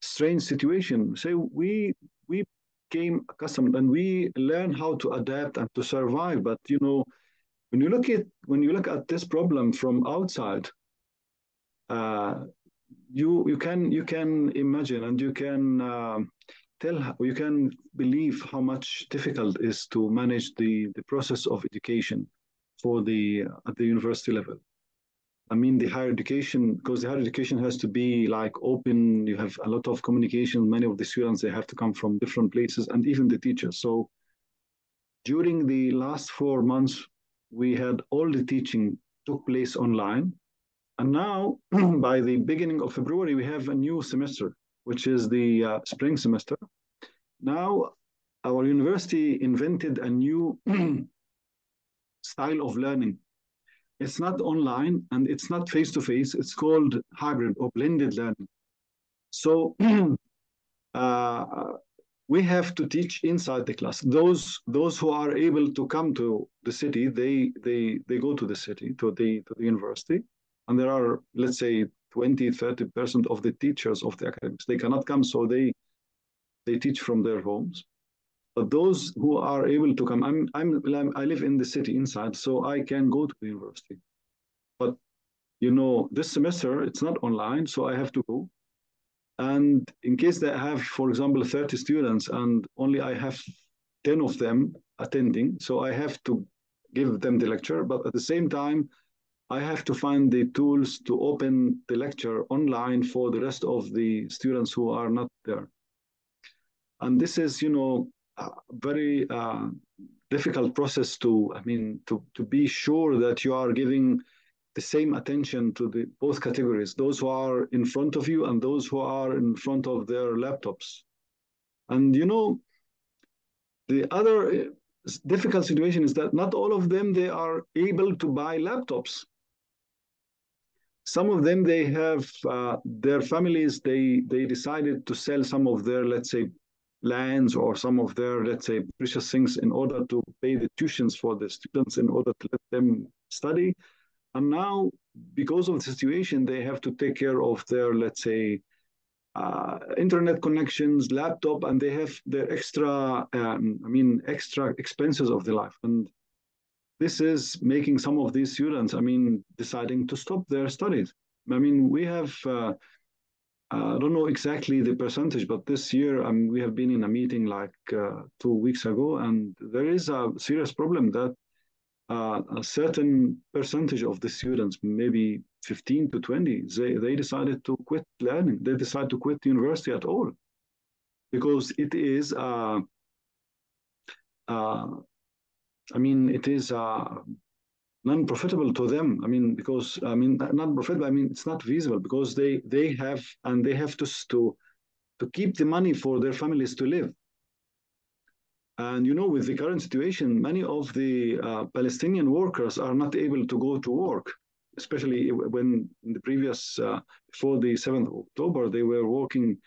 strange situation. Say we we came accustomed and we learn how to adapt and to survive, but you know when you look at when you look at this problem from outside. Uh, you you can you can imagine and you can uh, tell you can believe how much difficult is to manage the, the process of education for the uh, at the university level. I mean, the higher education, because the higher education has to be like open. You have a lot of communication. Many of the students they have to come from different places, and even the teachers. So during the last four months, we had all the teaching took place online, and now by the beginning of February, we have a new semester which is the uh, spring semester. Now, our university invented a new style of learning. It's not online and it's not face to face, it's called hybrid or blended learning. So, uh, we have to teach inside the class. Those those who are able to come to the city, they they they go to the city to the to the university, and there are let's say 20 30 percent of the teachers of the academics they cannot come, so they they teach from their homes. But those who are able to come, I'm I'm I live in the city inside, so I can go to the university. But you know, this semester it's not online, so I have to go and in case they have, for example, 30 students and only I have 10 of them attending, so I have to give them the lecture, but at the same time, I have to find the tools to open the lecture online for the rest of the students who are not there. And this is, you know, a very uh, difficult process to, I mean, to, to be sure that you are giving the same attention to the both categories, those who are in front of you and those who are in front of their laptops. And you know, the other uh, difficult situation is that not all of them they are able to buy laptops. Some of them they have uh, their families they they decided to sell some of their let's say lands or some of their let's say precious things in order to pay the tuitions for the students in order to let them study and now, because of the situation, they have to take care of their, let's say, uh, internet connections, laptop, and they have their extra, um, I mean, extra expenses of the life. And this is making some of these students, I mean, deciding to stop their studies. I mean, we have, uh, uh I don't know exactly the percentage, but this year um, we have been in a meeting like uh, two weeks ago, and there is a serious problem that uh, a certain percentage of the students, maybe 15 to 20, they, they decided to quit learning. They decided to quit university at all because it is, uh, uh, I mean, it is uh, non-profitable to them. I mean, because, I mean, not profitable, I mean, it's not feasible because they, they have, and they have to, to, to keep the money for their families to live. And you know, with the current situation, many of the uh, Palestinian workers are not able to go to work, especially when in the previous, uh, before the 7th of October, they were working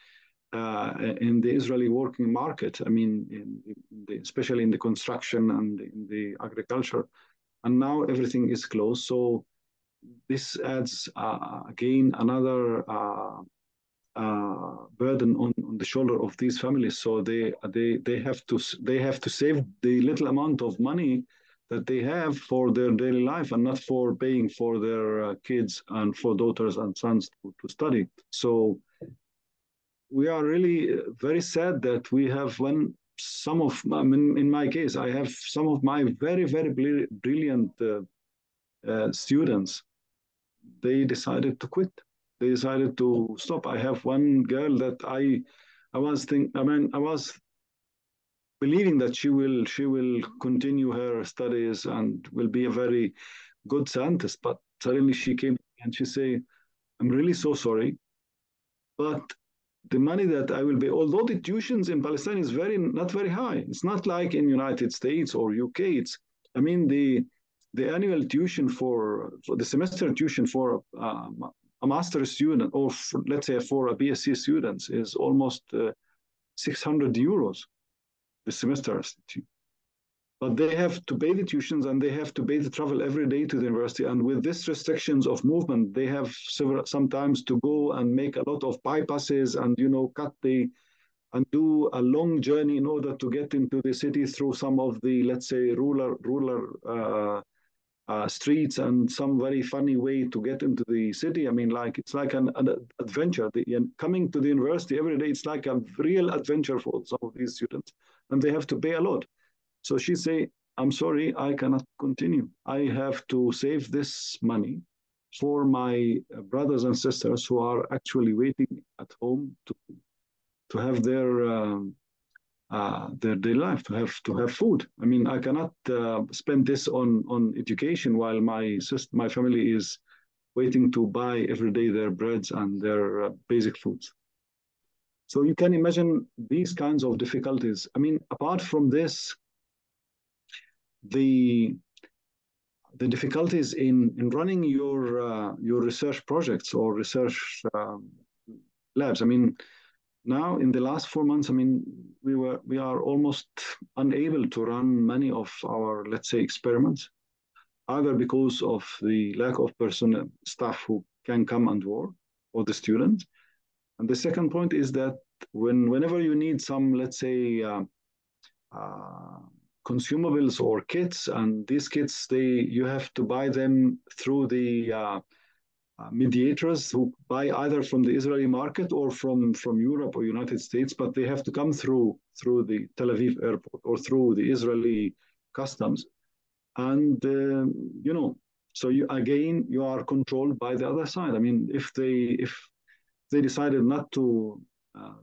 uh, in the Israeli working market. I mean, in, in the, especially in the construction and in the agriculture. And now everything is closed. So this adds uh, again another uh, uh, burden on, on the shoulder of these families. So they they they have to they have to save the little amount of money that they have for their daily life and not for paying for their uh, kids and for daughters and sons to, to study. So we are really very sad that we have when some of I mean, in my case I have some of my very very brilliant uh, uh, students they decided to quit they decided to stop. I have one girl that I, I was think. I mean, I was believing that she will she will continue her studies and will be a very good scientist. But suddenly she came and she say, "I'm really so sorry, but the money that I will be, although the tuitions in Palestine is very not very high. It's not like in United States or UK. It's I mean the the annual tuition for, for the semester tuition for uh, a master student, or for, let's say for a BSc students, is almost uh, 600 euros the semester. But they have to pay the tuitions and they have to pay the travel every day to the university. And with these restrictions of movement, they have several sometimes to go and make a lot of bypasses and you know cut the and do a long journey in order to get into the city through some of the let's say rural rural uh, uh, streets and some very funny way to get into the city. I mean, like it's like an, an adventure. The, and coming to the university every day, it's like a real adventure for some of these students, and they have to pay a lot. So she say, "I'm sorry, I cannot continue. I have to save this money." For my brothers and sisters who are actually waiting at home to to have their um, uh, their daily life to have to have food. I mean, I cannot uh, spend this on on education while my sister, my family is waiting to buy every day their breads and their uh, basic foods. So you can imagine these kinds of difficulties. I mean, apart from this, the the difficulties in in running your uh, your research projects or research um, labs. I mean now in the last four months, I mean, we were we are almost unable to run many of our let's say experiments, either because of the lack of personnel staff who can come and work, or the students. And the second point is that when whenever you need some let's say uh, uh, consumables or kits, and these kits they you have to buy them through the uh, uh, mediators who buy either from the Israeli market or from, from Europe or United States, but they have to come through through the Tel Aviv airport or through the Israeli customs. And uh, you know, so you again you are controlled by the other side. I mean, if they if they decided not to uh,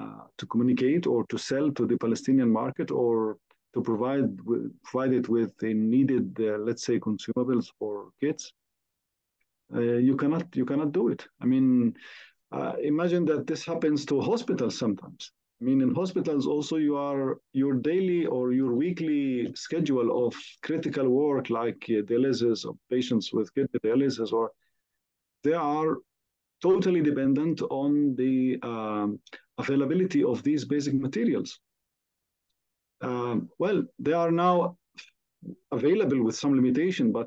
uh, to communicate or to sell to the Palestinian market or to provide provide it with the needed, uh, let's say, consumables or kits, uh, you cannot you cannot do it. I mean, uh, imagine that this happens to hospitals sometimes. I mean, in hospitals also you are your daily or your weekly schedule of critical work like uh, dialysis of patients with kidney dialysis, or they are totally dependent on the um, availability of these basic materials. Um, well, they are now available with some limitation, but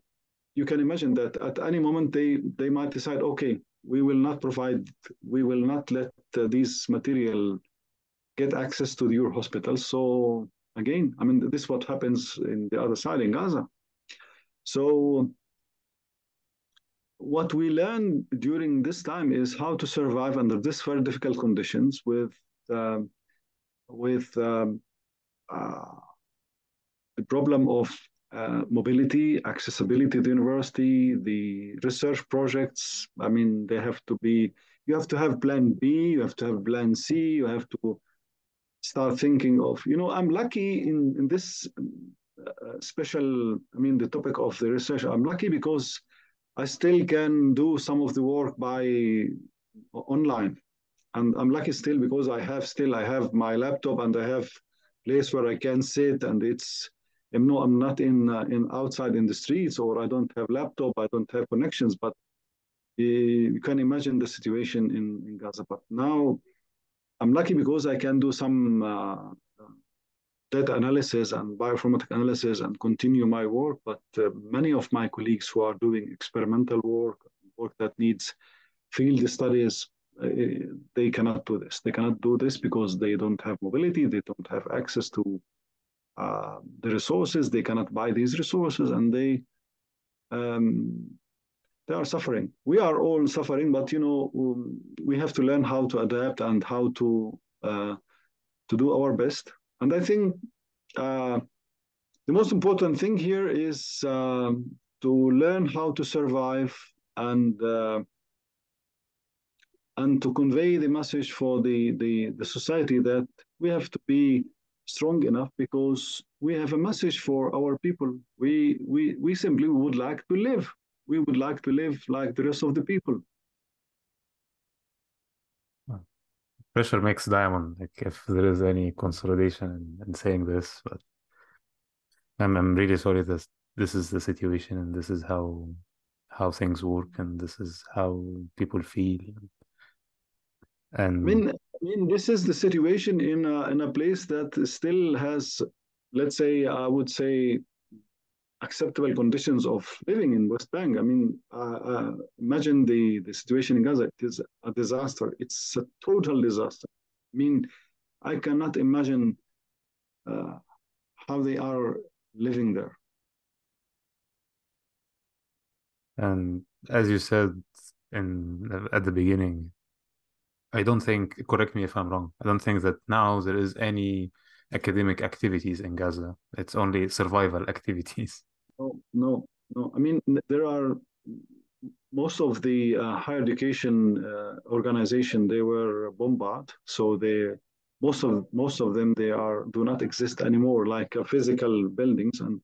you can imagine that at any moment they they might decide, okay, we will not provide, we will not let uh, these material get access to your hospital. So again, I mean, this is what happens in the other side in Gaza. So what we learn during this time is how to survive under this very difficult conditions with uh, with um, the problem of uh, mobility, accessibility to the university, the research projects. I mean, they have to be, you have to have plan B, you have to have plan C, you have to start thinking of, you know, I'm lucky in, in this uh, special, I mean, the topic of the research, I'm lucky because I still can do some of the work by online. And I'm lucky still because I have still, I have my laptop and I have place where I can sit and it's, I'm not, I'm not in uh, in outside in the streets or I don't have laptop, I don't have connections, but you can imagine the situation in, in Gaza. But now I'm lucky because I can do some uh, data analysis and bioinformatic analysis and continue my work. But uh, many of my colleagues who are doing experimental work, work that needs field studies, uh, they cannot do this. They cannot do this because they don't have mobility, they don't have access to uh, the resources. They cannot buy these resources, and they um, they are suffering. We are all suffering, but you know um, we have to learn how to adapt and how to uh, to do our best. And I think uh, the most important thing here is um, to learn how to survive and uh, and to convey the message for the, the, the society that we have to be strong enough because we have a message for our people. We, we, we simply would like to live. We would like to live like the rest of the people. Pressure makes diamond. Like if there is any consolidation in, in saying this, but I'm I'm really sorry that this is the situation and this is how how things work and this is how people feel. And I mean, I mean, this is the situation in a, in a place that still has, let's say, I would say, acceptable conditions of living in West Bank. I mean, uh, uh, imagine the, the situation in Gaza. It is a disaster. It's a total disaster. I mean, I cannot imagine uh, how they are living there. And as you said in at the beginning, I don't think, correct me if I'm wrong, I don't think that now there is any academic activities in Gaza. It's only survival activities. No, no, no. I mean, there are most of the uh, higher education uh, organization they were bombarded, so they most of most of them they are do not exist anymore, like uh, physical buildings and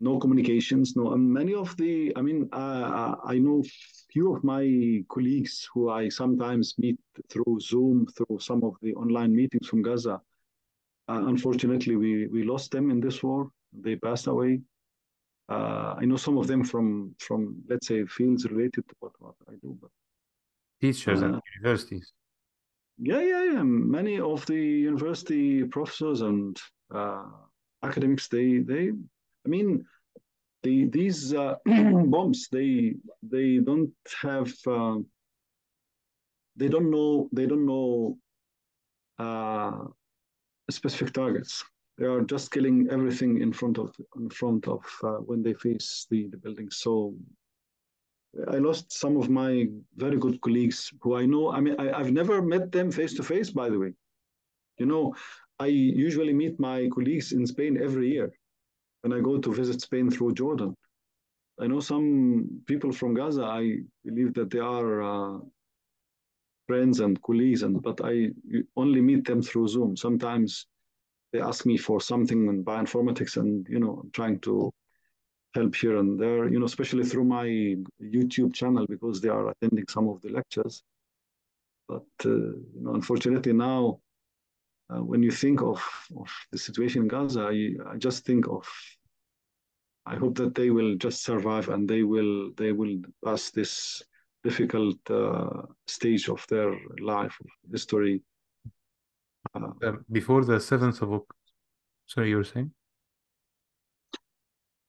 no communications, no. And many of the, I mean, uh, I know few of my colleagues who I sometimes meet through Zoom, through some of the online meetings from Gaza. Uh, unfortunately, we we lost them in this war. They passed away. Uh, I know some of them from from let's say fields related to what, what I do. But teachers uh, and universities. yeah, yeah, yeah. Many of the university professors and uh, academics, they, they, I mean, the, these uh, bombs, they, they don't have, uh, they don't know, they don't know uh, specific targets. They are just killing everything in front of, in front of uh, when they face the, the buildings. So I lost some of my very good colleagues who I know. I mean, I, have never met them face to face, by the way. You know, I usually meet my colleagues in Spain every year when I go to visit Spain through Jordan. I know some people from Gaza. I believe that they are uh, friends and colleagues, and but I only meet them through Zoom. Sometimes they ask me for something in bioinformatics, and you know, I'm trying to help here and there, you know, especially through my YouTube channel because they are attending some of the lectures. But uh, you know, unfortunately now, uh, when you think of, of the situation in Gaza, I, I just think of. I hope that they will just survive and they will they will pass this difficult uh, stage of their life history. Uh, before the seventh of October, sorry, you were saying.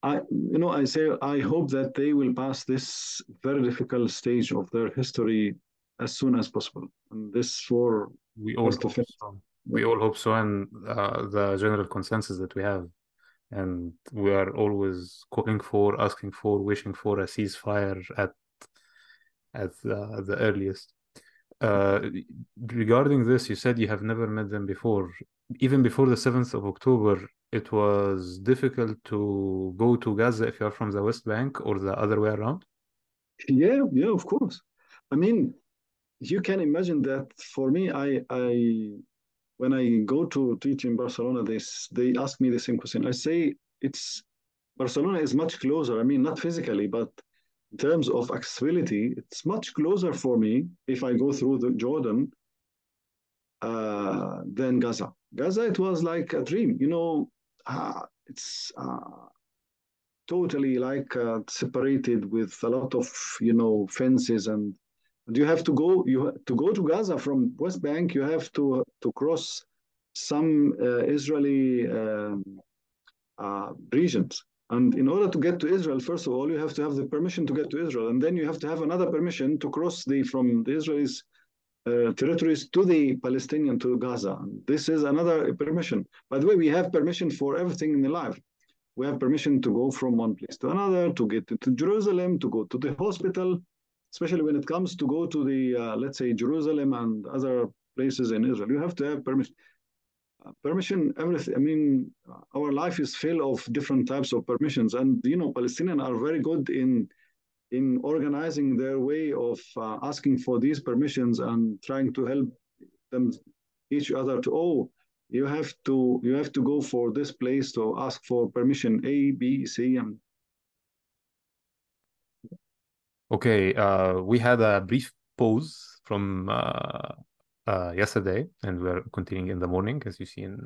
I, you know, I say I hope that they will pass this very difficult stage of their history as soon as possible. And this for we all. We all hope so, and uh, the general consensus that we have, and we are always calling for, asking for, wishing for a ceasefire at at the, the earliest. Uh, regarding this, you said you have never met them before. Even before the 7th of October, it was difficult to go to Gaza if you're from the West Bank or the other way around? Yeah, yeah, of course. I mean, you can imagine that for me, I, I when I go to teach in Barcelona, they, they ask me the same question. I say it's Barcelona is much closer. I mean, not physically, but in terms of accessibility, it's much closer for me if I go through the Jordan uh, than Gaza. Gaza, it was like a dream. You know, uh, it's uh, totally like uh, separated with a lot of you know fences and, and you have to go you to go to Gaza from West Bank. You have to to cross some uh, Israeli um, uh, regions and in order to get to Israel, first of all, you have to have the permission to get to Israel, and then you have to have another permission to cross the from the Israelis uh, territories to the Palestinian to Gaza. This is another permission. By the way, we have permission for everything in the life. We have permission to go from one place to another, to get to Jerusalem, to go to the hospital, especially when it comes to go to the uh, let's say Jerusalem and other places in Israel. You have to have permission permission everything i mean our life is full of different types of permissions and you know palestinians are very good in in organizing their way of uh, asking for these permissions and trying to help them each other to oh you have to you have to go for this place to ask for permission a b c and okay uh, we had a brief pause from uh, uh, yesterday, and we're continuing in the morning, as you see in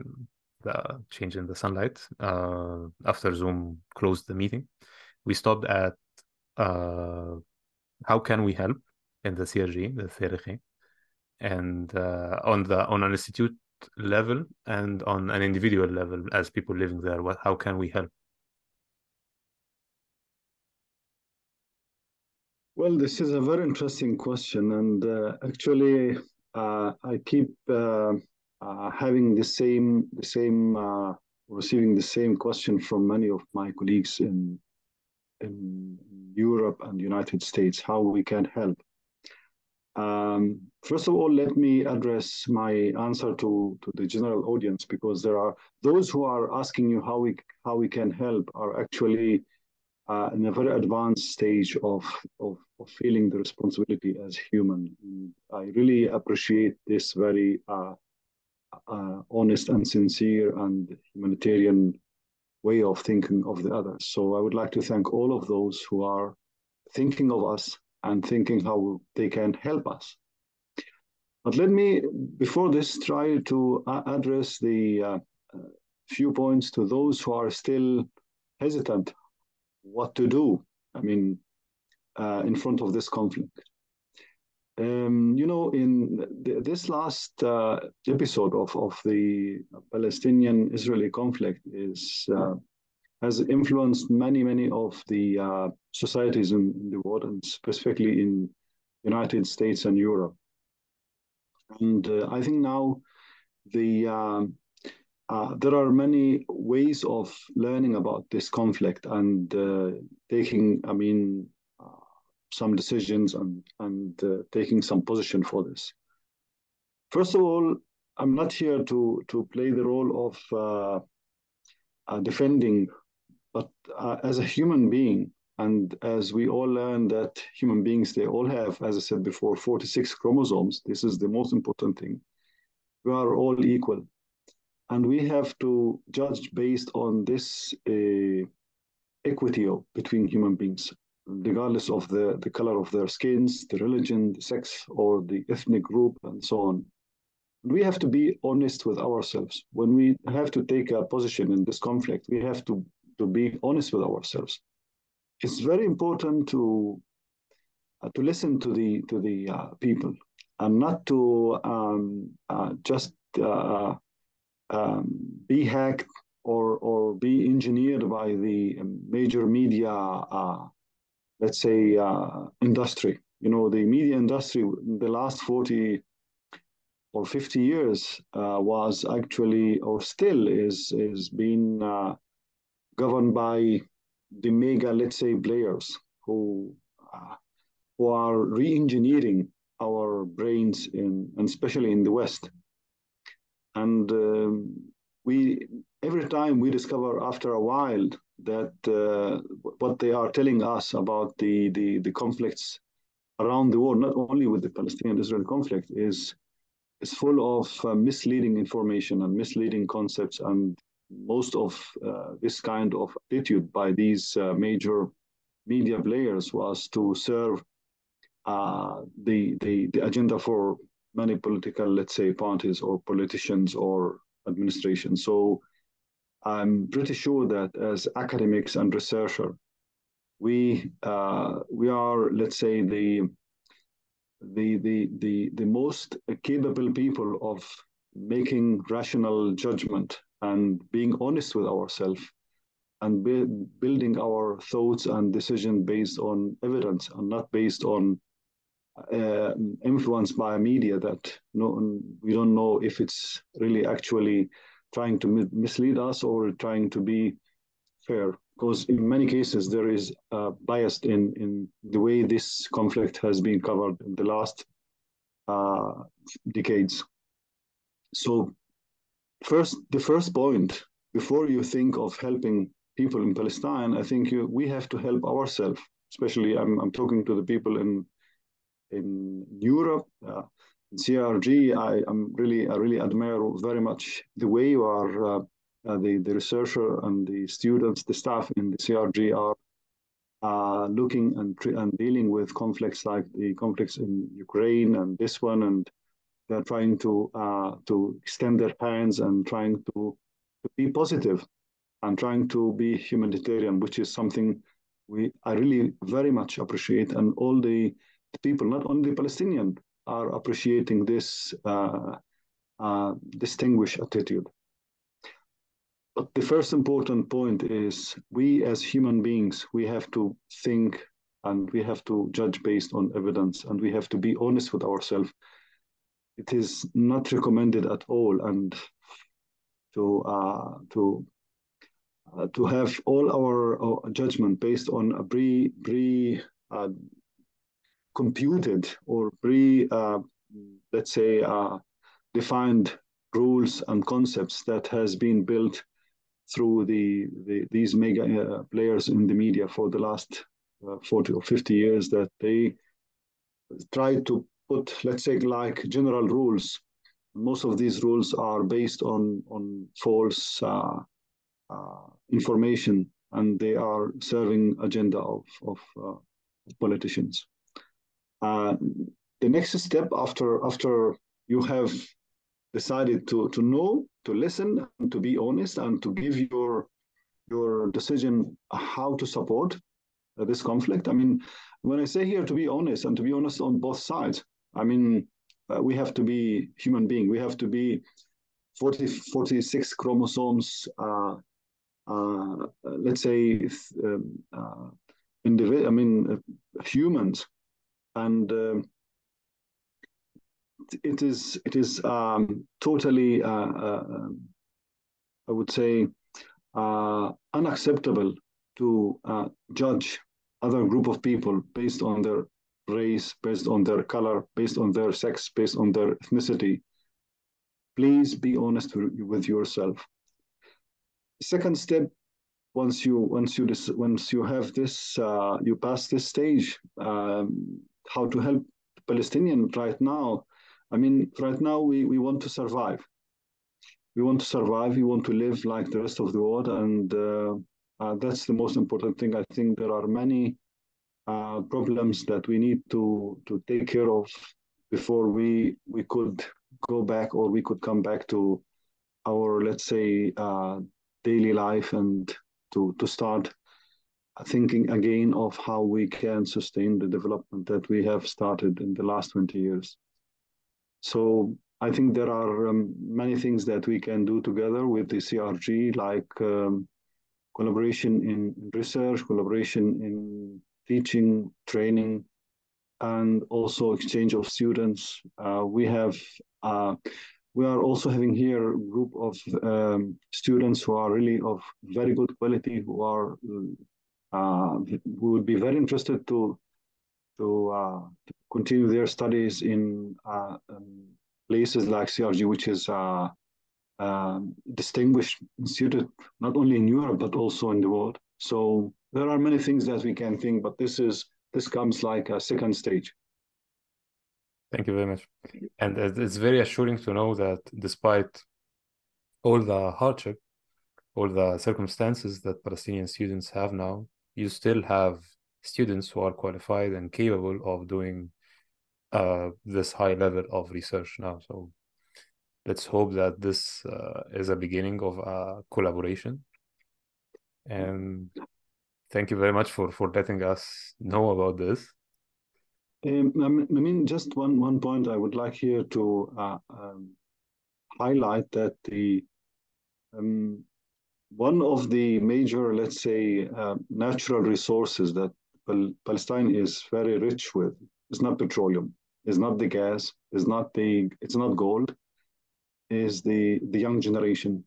the change in the sunlight. Uh, after Zoom closed the meeting, we stopped at uh, how can we help in the CRG, the CRG, and uh, on the on an institute level and on an individual level as people living there. What how can we help? Well, this is a very interesting question, and uh, actually, I keep uh, uh, having the same the same receiving the same question from many of my colleagues in in Europe and United States how we can help. Um, first of all, let me address my answer to, to the general audience because there are those who are asking you how we how we can help are actually uh, in a very advanced stage of, of, of, feeling the responsibility as human. And I really appreciate this very uh, uh, honest and sincere and humanitarian way of thinking of the others. So I would like to thank all of those who are thinking of us and thinking how they can help us. But let me, before this, try to address the uh, few points to those who are still hesitant what to do. I mean, uh, in front of this conflict. Um, you know, in th- this last uh, episode of, of the Palestinian-Israeli conflict is uh, has influenced many, many of the uh, societies in, in, the world, and specifically in United States and Europe. And uh, I think now the um, uh, there are many ways of learning about this conflict and uh, taking, I mean, some decisions and, and uh, taking some position for this. First of all, I'm not here to, to play the role of uh, uh, defending, but uh, as a human being, and as we all learn that human beings, they all have, as I said before, 46 chromosomes. This is the most important thing. We are all equal. And we have to judge based on this uh, equity between human beings regardless of the, the color of their skins, the religion, the sex, or the ethnic group, and so on. We have to be honest with ourselves. When we have to take a position in this conflict, we have to, to be honest with ourselves. It's very important to uh, to listen to the to the uh, people and not to um, uh, just uh, um, be hacked or or be engineered by the major media uh, let's say, uh, industry. You know, the media industry in the last 40 or 50 years uh, was actually, or still is, is being uh, governed by the mega, let's say, players who, uh, who are re-engineering our brains in, and especially in the West. And um, we, every time we discover after a while that uh, what they are telling us about the, the, the conflicts around the world, not only with the Palestinian-Israeli conflict, is is full of uh, misleading information and misleading concepts, and most of uh, this kind of attitude by these uh, major media players was to serve uh, the, the the agenda for many political, let's say, parties or politicians or administrations. So I'm pretty sure that as academics and researchers, we uh, we are, let's say, the the the the the most capable people of making rational judgment and being honest with ourselves and be, building our thoughts and decision based on evidence and not based on uh, influenced by media that no, we don't know if it's really actually trying to mislead us or trying to be fair because in many cases there is uh, bias in, in the way this conflict has been covered in the last uh, decades. So first, the first point, before you think of helping people in Palestine, I think you, we have to help ourselves, especially I'm, I'm talking to the people in, in Europe, uh, CRG, I am really, I really admire very much the way you are, uh, uh, the, the researcher and the students, the staff in the CRG are uh, looking and, and dealing with conflicts like the conflicts in Ukraine and this one, and they're trying to uh, to extend their hands and trying to, to be positive and trying to be humanitarian, which is something we I really very much appreciate, and all the people, not only Palestinian are appreciating this uh, uh, distinguished attitude. But the first important point is we as human beings, we have to think and we have to judge based on evidence and we have to be honest with ourselves. It is not recommended at all and to uh, to uh, to have all our, our, judgment based on a pre pre uh, computed or pre, uh, let's say, uh, defined rules and concepts that has been built through the, the these mega uh, players in the media for the last uh, 40 or 50 years that they try to put, let's say, like general rules. Most of these rules are based on on false uh, uh, information, and they are serving agenda of of politicians. Uh, the next step after after you have decided to to know, to listen, and to be honest, and to give your your decision how to support uh, this conflict. I mean, when I say here to be honest and to be honest on both sides, I mean, uh, we have to be human being. We have to be 40, 46 chromosomes, uh, uh, let's say, um, uh, individ- I mean, humans. And um, it is, it is um, totally, uh, um, I would say, unacceptable to judge other group of people based on their race, based on their color, based on their sex, based on their ethnicity. Please be honest with yourself. Second step, once you once you once you have this, uh, you pass this stage. Um, how to help Palestinian right now? I mean, right now we we want to survive. We want to survive. We want to live like the rest of the world, and uh, uh, that's the most important thing. I think there are many uh, problems that we need to to take care of before we we could go back or we could come back to our let's say uh, daily life and to to start thinking again of how we can sustain the development that we have started in the last 20 years so i think there are um, many things that we can do together with the crg like um, collaboration in research collaboration in teaching, training, and also exchange of students. Uh, we have uh, we are also having here a group of um, students who are really of very good quality, who are uh, who would be very interested to to, uh, continue their studies in uh, um, places like CRG, which is uh, um, distinguished institute not only in Europe but also in the world. So there are many things that we can think, but this is this comes like a second stage. Thank you very much. And it's very assuring to know that despite all the hardship, all the circumstances that Palestinian students have now, you still have students who are qualified and capable of doing uh, this high level of research now. So let's hope that this uh, is a beginning of a collaboration. And thank you very much for for letting us know about this. Um, I mean, just one one point I would like here to uh, um, highlight that the um, one of the major, let's say, uh, natural resources that Pal Palestine is very rich with is not petroleum, is not the gas, is not the, it's not gold, is the the young generation.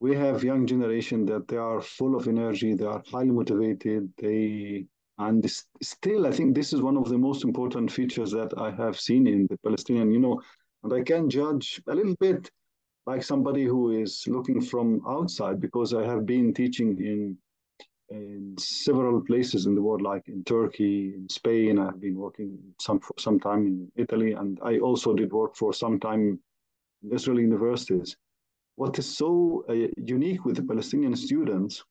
We have young generation that they are full of energy, they are highly motivated, they and this, still I think this is one of the most important features that I have seen in the Palestinian, you know, and I can judge a little bit like somebody who is looking from outside because I have been teaching in in several places in the world, like in Turkey, in Spain. I've been working some for some time in Italy, and I also did work for some time in Israeli universities what is so uh, unique with the Palestinian students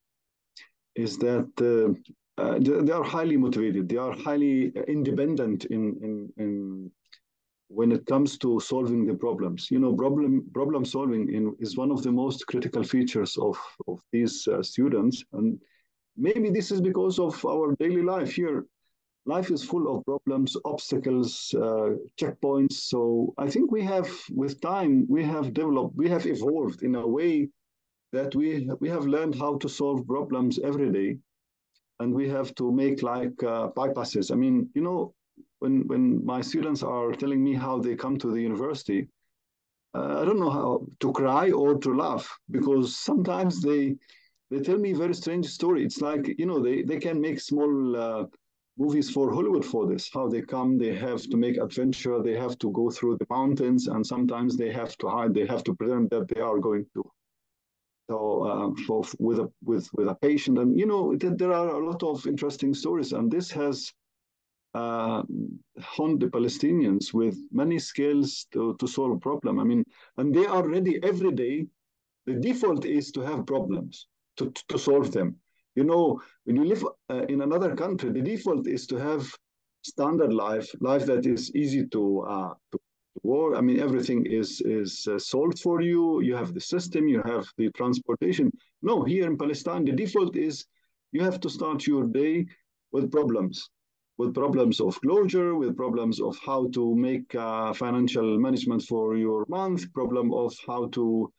is that uh, uh, they are highly motivated. They are highly independent in, in, in when it comes to solving the problems. You know, problem problem solving in, is one of the most critical features of, of these uh, students. And maybe this is because of our daily life here life is full of problems, obstacles, uh, checkpoints. So I think we have, with time, we have developed, we have evolved in a way that we we have learned how to solve problems every day, and we have to make like uh, bypasses. I mean, you know, when when my students are telling me how they come to the university, uh, I don't know how to cry or to laugh because sometimes they they tell me very strange story. It's like you know they they can make small uh, movies for Hollywood for this. How they come, they have to make adventure, they have to go through the mountains, and sometimes they have to hide. They have to pretend that they are going to. So, for, with a with with a patient, and you know, there are a lot of interesting stories, and this has uh, honed the Palestinians with many skills to to solve problem. I mean, and they are ready every day. The default is to have problems to to solve them you know, when you live uh, in another country, the default is to have standard life, life that is easy to, uh, to work. I mean, everything is is uh, solved for you. You have the system, you have the transportation. No, here in Palestine, the default is you have to start your day with problems. With problems of closure, with problems of how to make uh, financial management for your month, problem of how to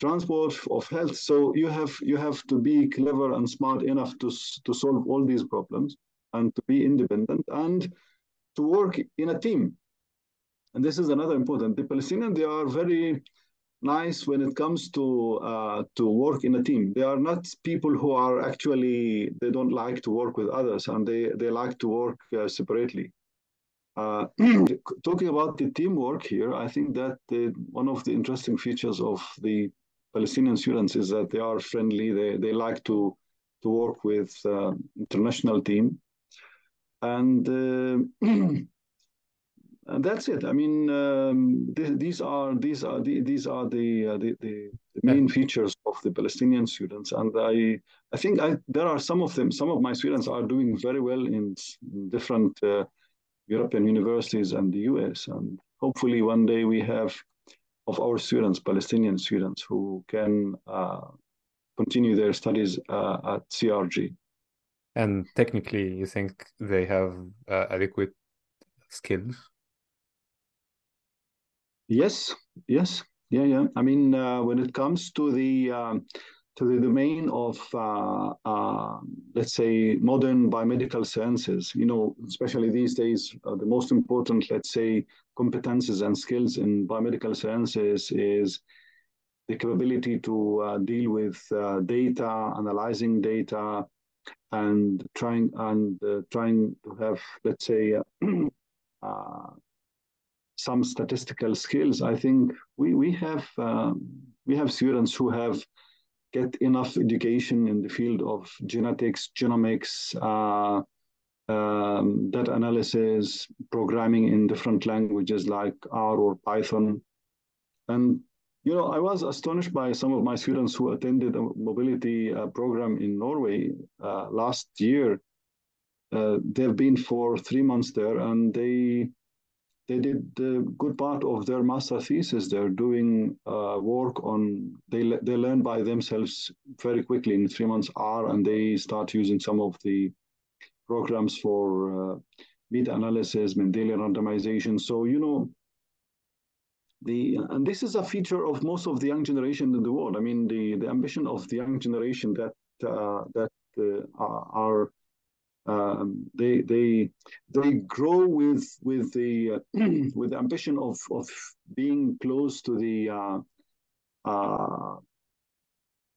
transport, of health. So you have you have to be clever and smart enough to to solve all these problems and to be independent and to work in a team. And this is another important. The Palestinians they are very nice when it comes to uh, to work in a team. They are not people who are actually they don't like to work with others and they they like to work uh, separately. Uh, talking about the teamwork here, I think that the, one of the interesting features of the Palestinian students is that they are friendly. They they like to to work with uh, international team, and uh, and that's it. I mean, um, th- these are these are the, these are the, uh, the, the main features of the Palestinian students, and I I think I, there are some of them. Some of my students are doing very well in, in different uh, European universities and the US, and hopefully one day we have of our students, Palestinian students, who can uh, continue their studies uh, at CRG. And technically, you think they have uh, adequate skills Yes, yes, yeah, yeah. I mean, uh, when it comes to the um, to the domain of uh, uh, let's say modern biomedical sciences, you know, especially these days, uh, the most important, let's say, competences and skills in biomedical sciences is the capability to uh, deal with uh, data, analyzing data, and trying and trying to have, let's say. some statistical skills, I think we we have um, we have students who have get enough education in the field of genetics, genomics, uh, um, data analysis, programming in different languages like R or Python, and you know I was astonished by some of my students who attended a mobility uh, program in Norway uh, last year. Uh, they've been for three months there, and they they did the good part of their master thesis. They're doing uh, work on, they, they learn by themselves very quickly in three months R, and they start using some of the programs for uh, meta-analysis, Mendelian randomization. So, you know, the, and this is a feature of most of the young generation in the world. I mean, the, the ambition of the young generation that, uh, that uh, are um, they they they grow with with the uh, with the ambition of of being close to the uh, uh,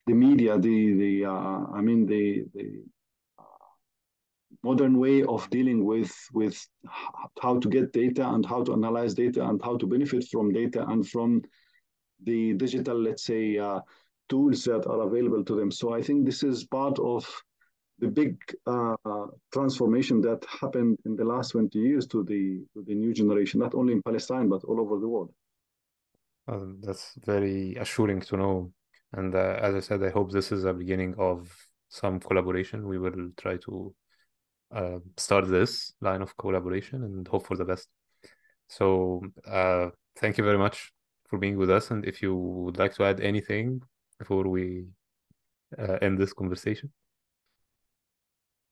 the media the the uh, I mean the the uh, modern way of dealing with with how to get data and how to analyze data and how to benefit from data and from the digital let's say uh, tools that are available to them. So i think this is part of the big uh, transformation that happened in the last 20 years to the to the new generation, not only in Palestine but all over the world. That's very assuring to know. And uh, as I said, I hope this is a beginning of some collaboration. We will try to uh, start this line of collaboration and hope for the best. So, uh, thank you very much for being with us. And if you would like to add anything before we uh, end this conversation.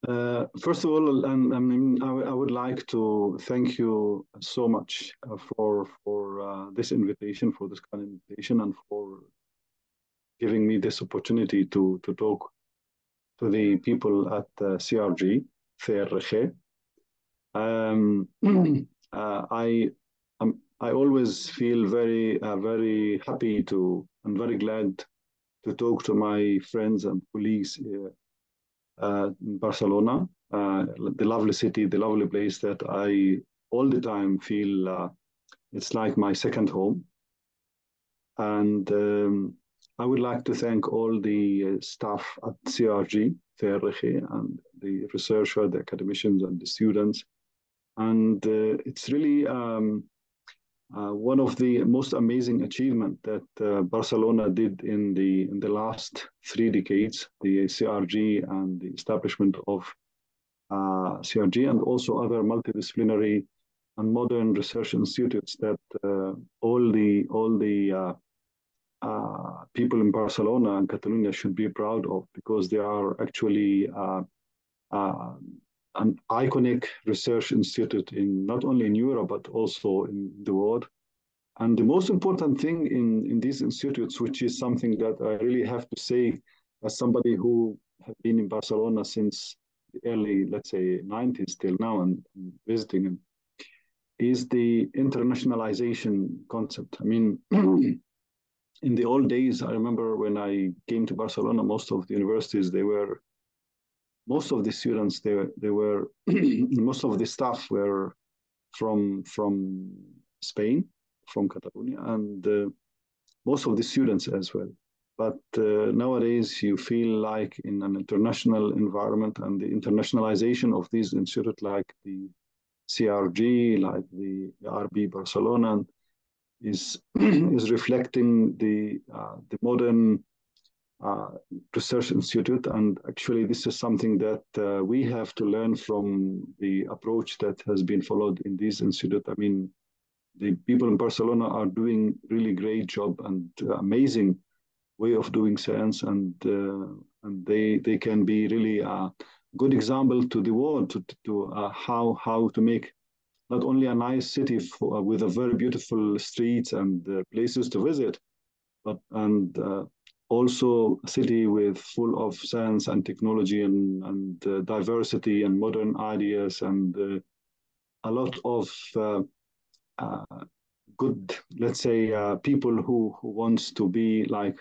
Uh, first of all, I mean, I, would like to thank you so much uh, for for uh, this invitation, for this kind of invitation, and for giving me this opportunity to to talk to the people at uh, CRG, CRG. Um, uh, I um, I always feel very uh, very happy to and very glad to talk to my friends and colleagues Barcelona, uh, the lovely city, the lovely place that I all the time feel uh, it's like my second home. And um, I would like to thank all the staff at CRG, CRG, and the researcher, the academicians, and the students. And uh, it's really um, uh, one of the most amazing achievement that uh, Barcelona did in the in the last three decades, the CRG and the establishment of uh, CRG and also other multidisciplinary and modern research institutes that uh, all the all the uh, uh, people in Barcelona and Catalonia should be proud of because they are actually an iconic research institute in not only in Europe but also in the world. And the most important thing in, in these institutes, which is something that I really have to say as somebody who have been in Barcelona since the early, let's say, 90s till now and, and visiting them, is the internationalization concept. I mean, in the old days, I remember when I came to Barcelona, most of the universities, they were, most of the students, they, they were, most of the staff were from, from Spain, from Catalonia, and uh, most of the students as well. But uh, nowadays, you feel like in an international environment and the internationalization of these institutes like the CRG, like the IRB Barcelona, is is reflecting the uh, the modern uh, research institute, and actually this is something that uh, we have to learn from the approach that has been followed in this institute. I mean, the people in Barcelona are doing really great job and amazing way of doing science, and uh, and they they can be really a good example to the world to, to uh, how how to make not only a nice city for, uh, with a very beautiful streets and uh, places to visit, but and uh, also a city with full of science and technology and, and uh, diversity and modern ideas and uh, a lot of good, let's say, people who, who wants to be like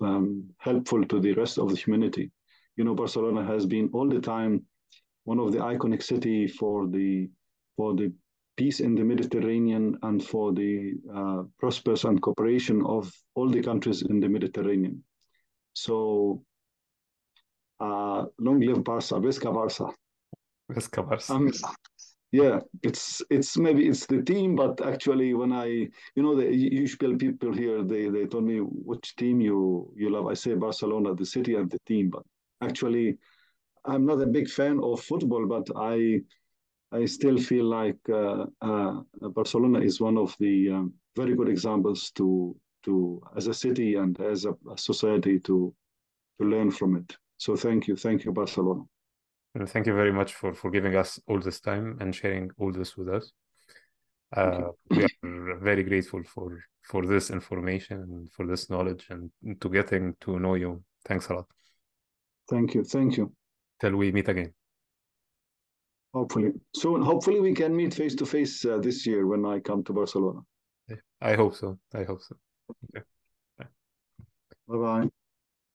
um, helpful to the rest of the humanity. You know, Barcelona has been all the time one of the iconic city for the for the peace in the Mediterranean and for the uh, prosperous and cooperation of all the countries in the Mediterranean. So, uh, long live Barça, Visca Barça. Visca Barça. Um, yeah, it's it's maybe it's the team, but actually, when I you know the usual people here, they they told me which team you you love. I say Barcelona, the city and the team, but actually, I'm not a big fan of football, but I I still feel like uh, uh, Barcelona is one of the um, very good examples to to as a city and as a, a, society to to learn from it. So thank you, thank you, Barcelona. And thank you very much for for giving us all this time and sharing all this with us. Uh, we are very grateful for for this information and for this knowledge and to getting to know you. Thanks a lot. Thank you, thank you. Till we meet again. Hopefully soon. Hopefully we can meet face to face uh, this year when I come to Barcelona. I hope so. I hope so. Okay. Bye bye.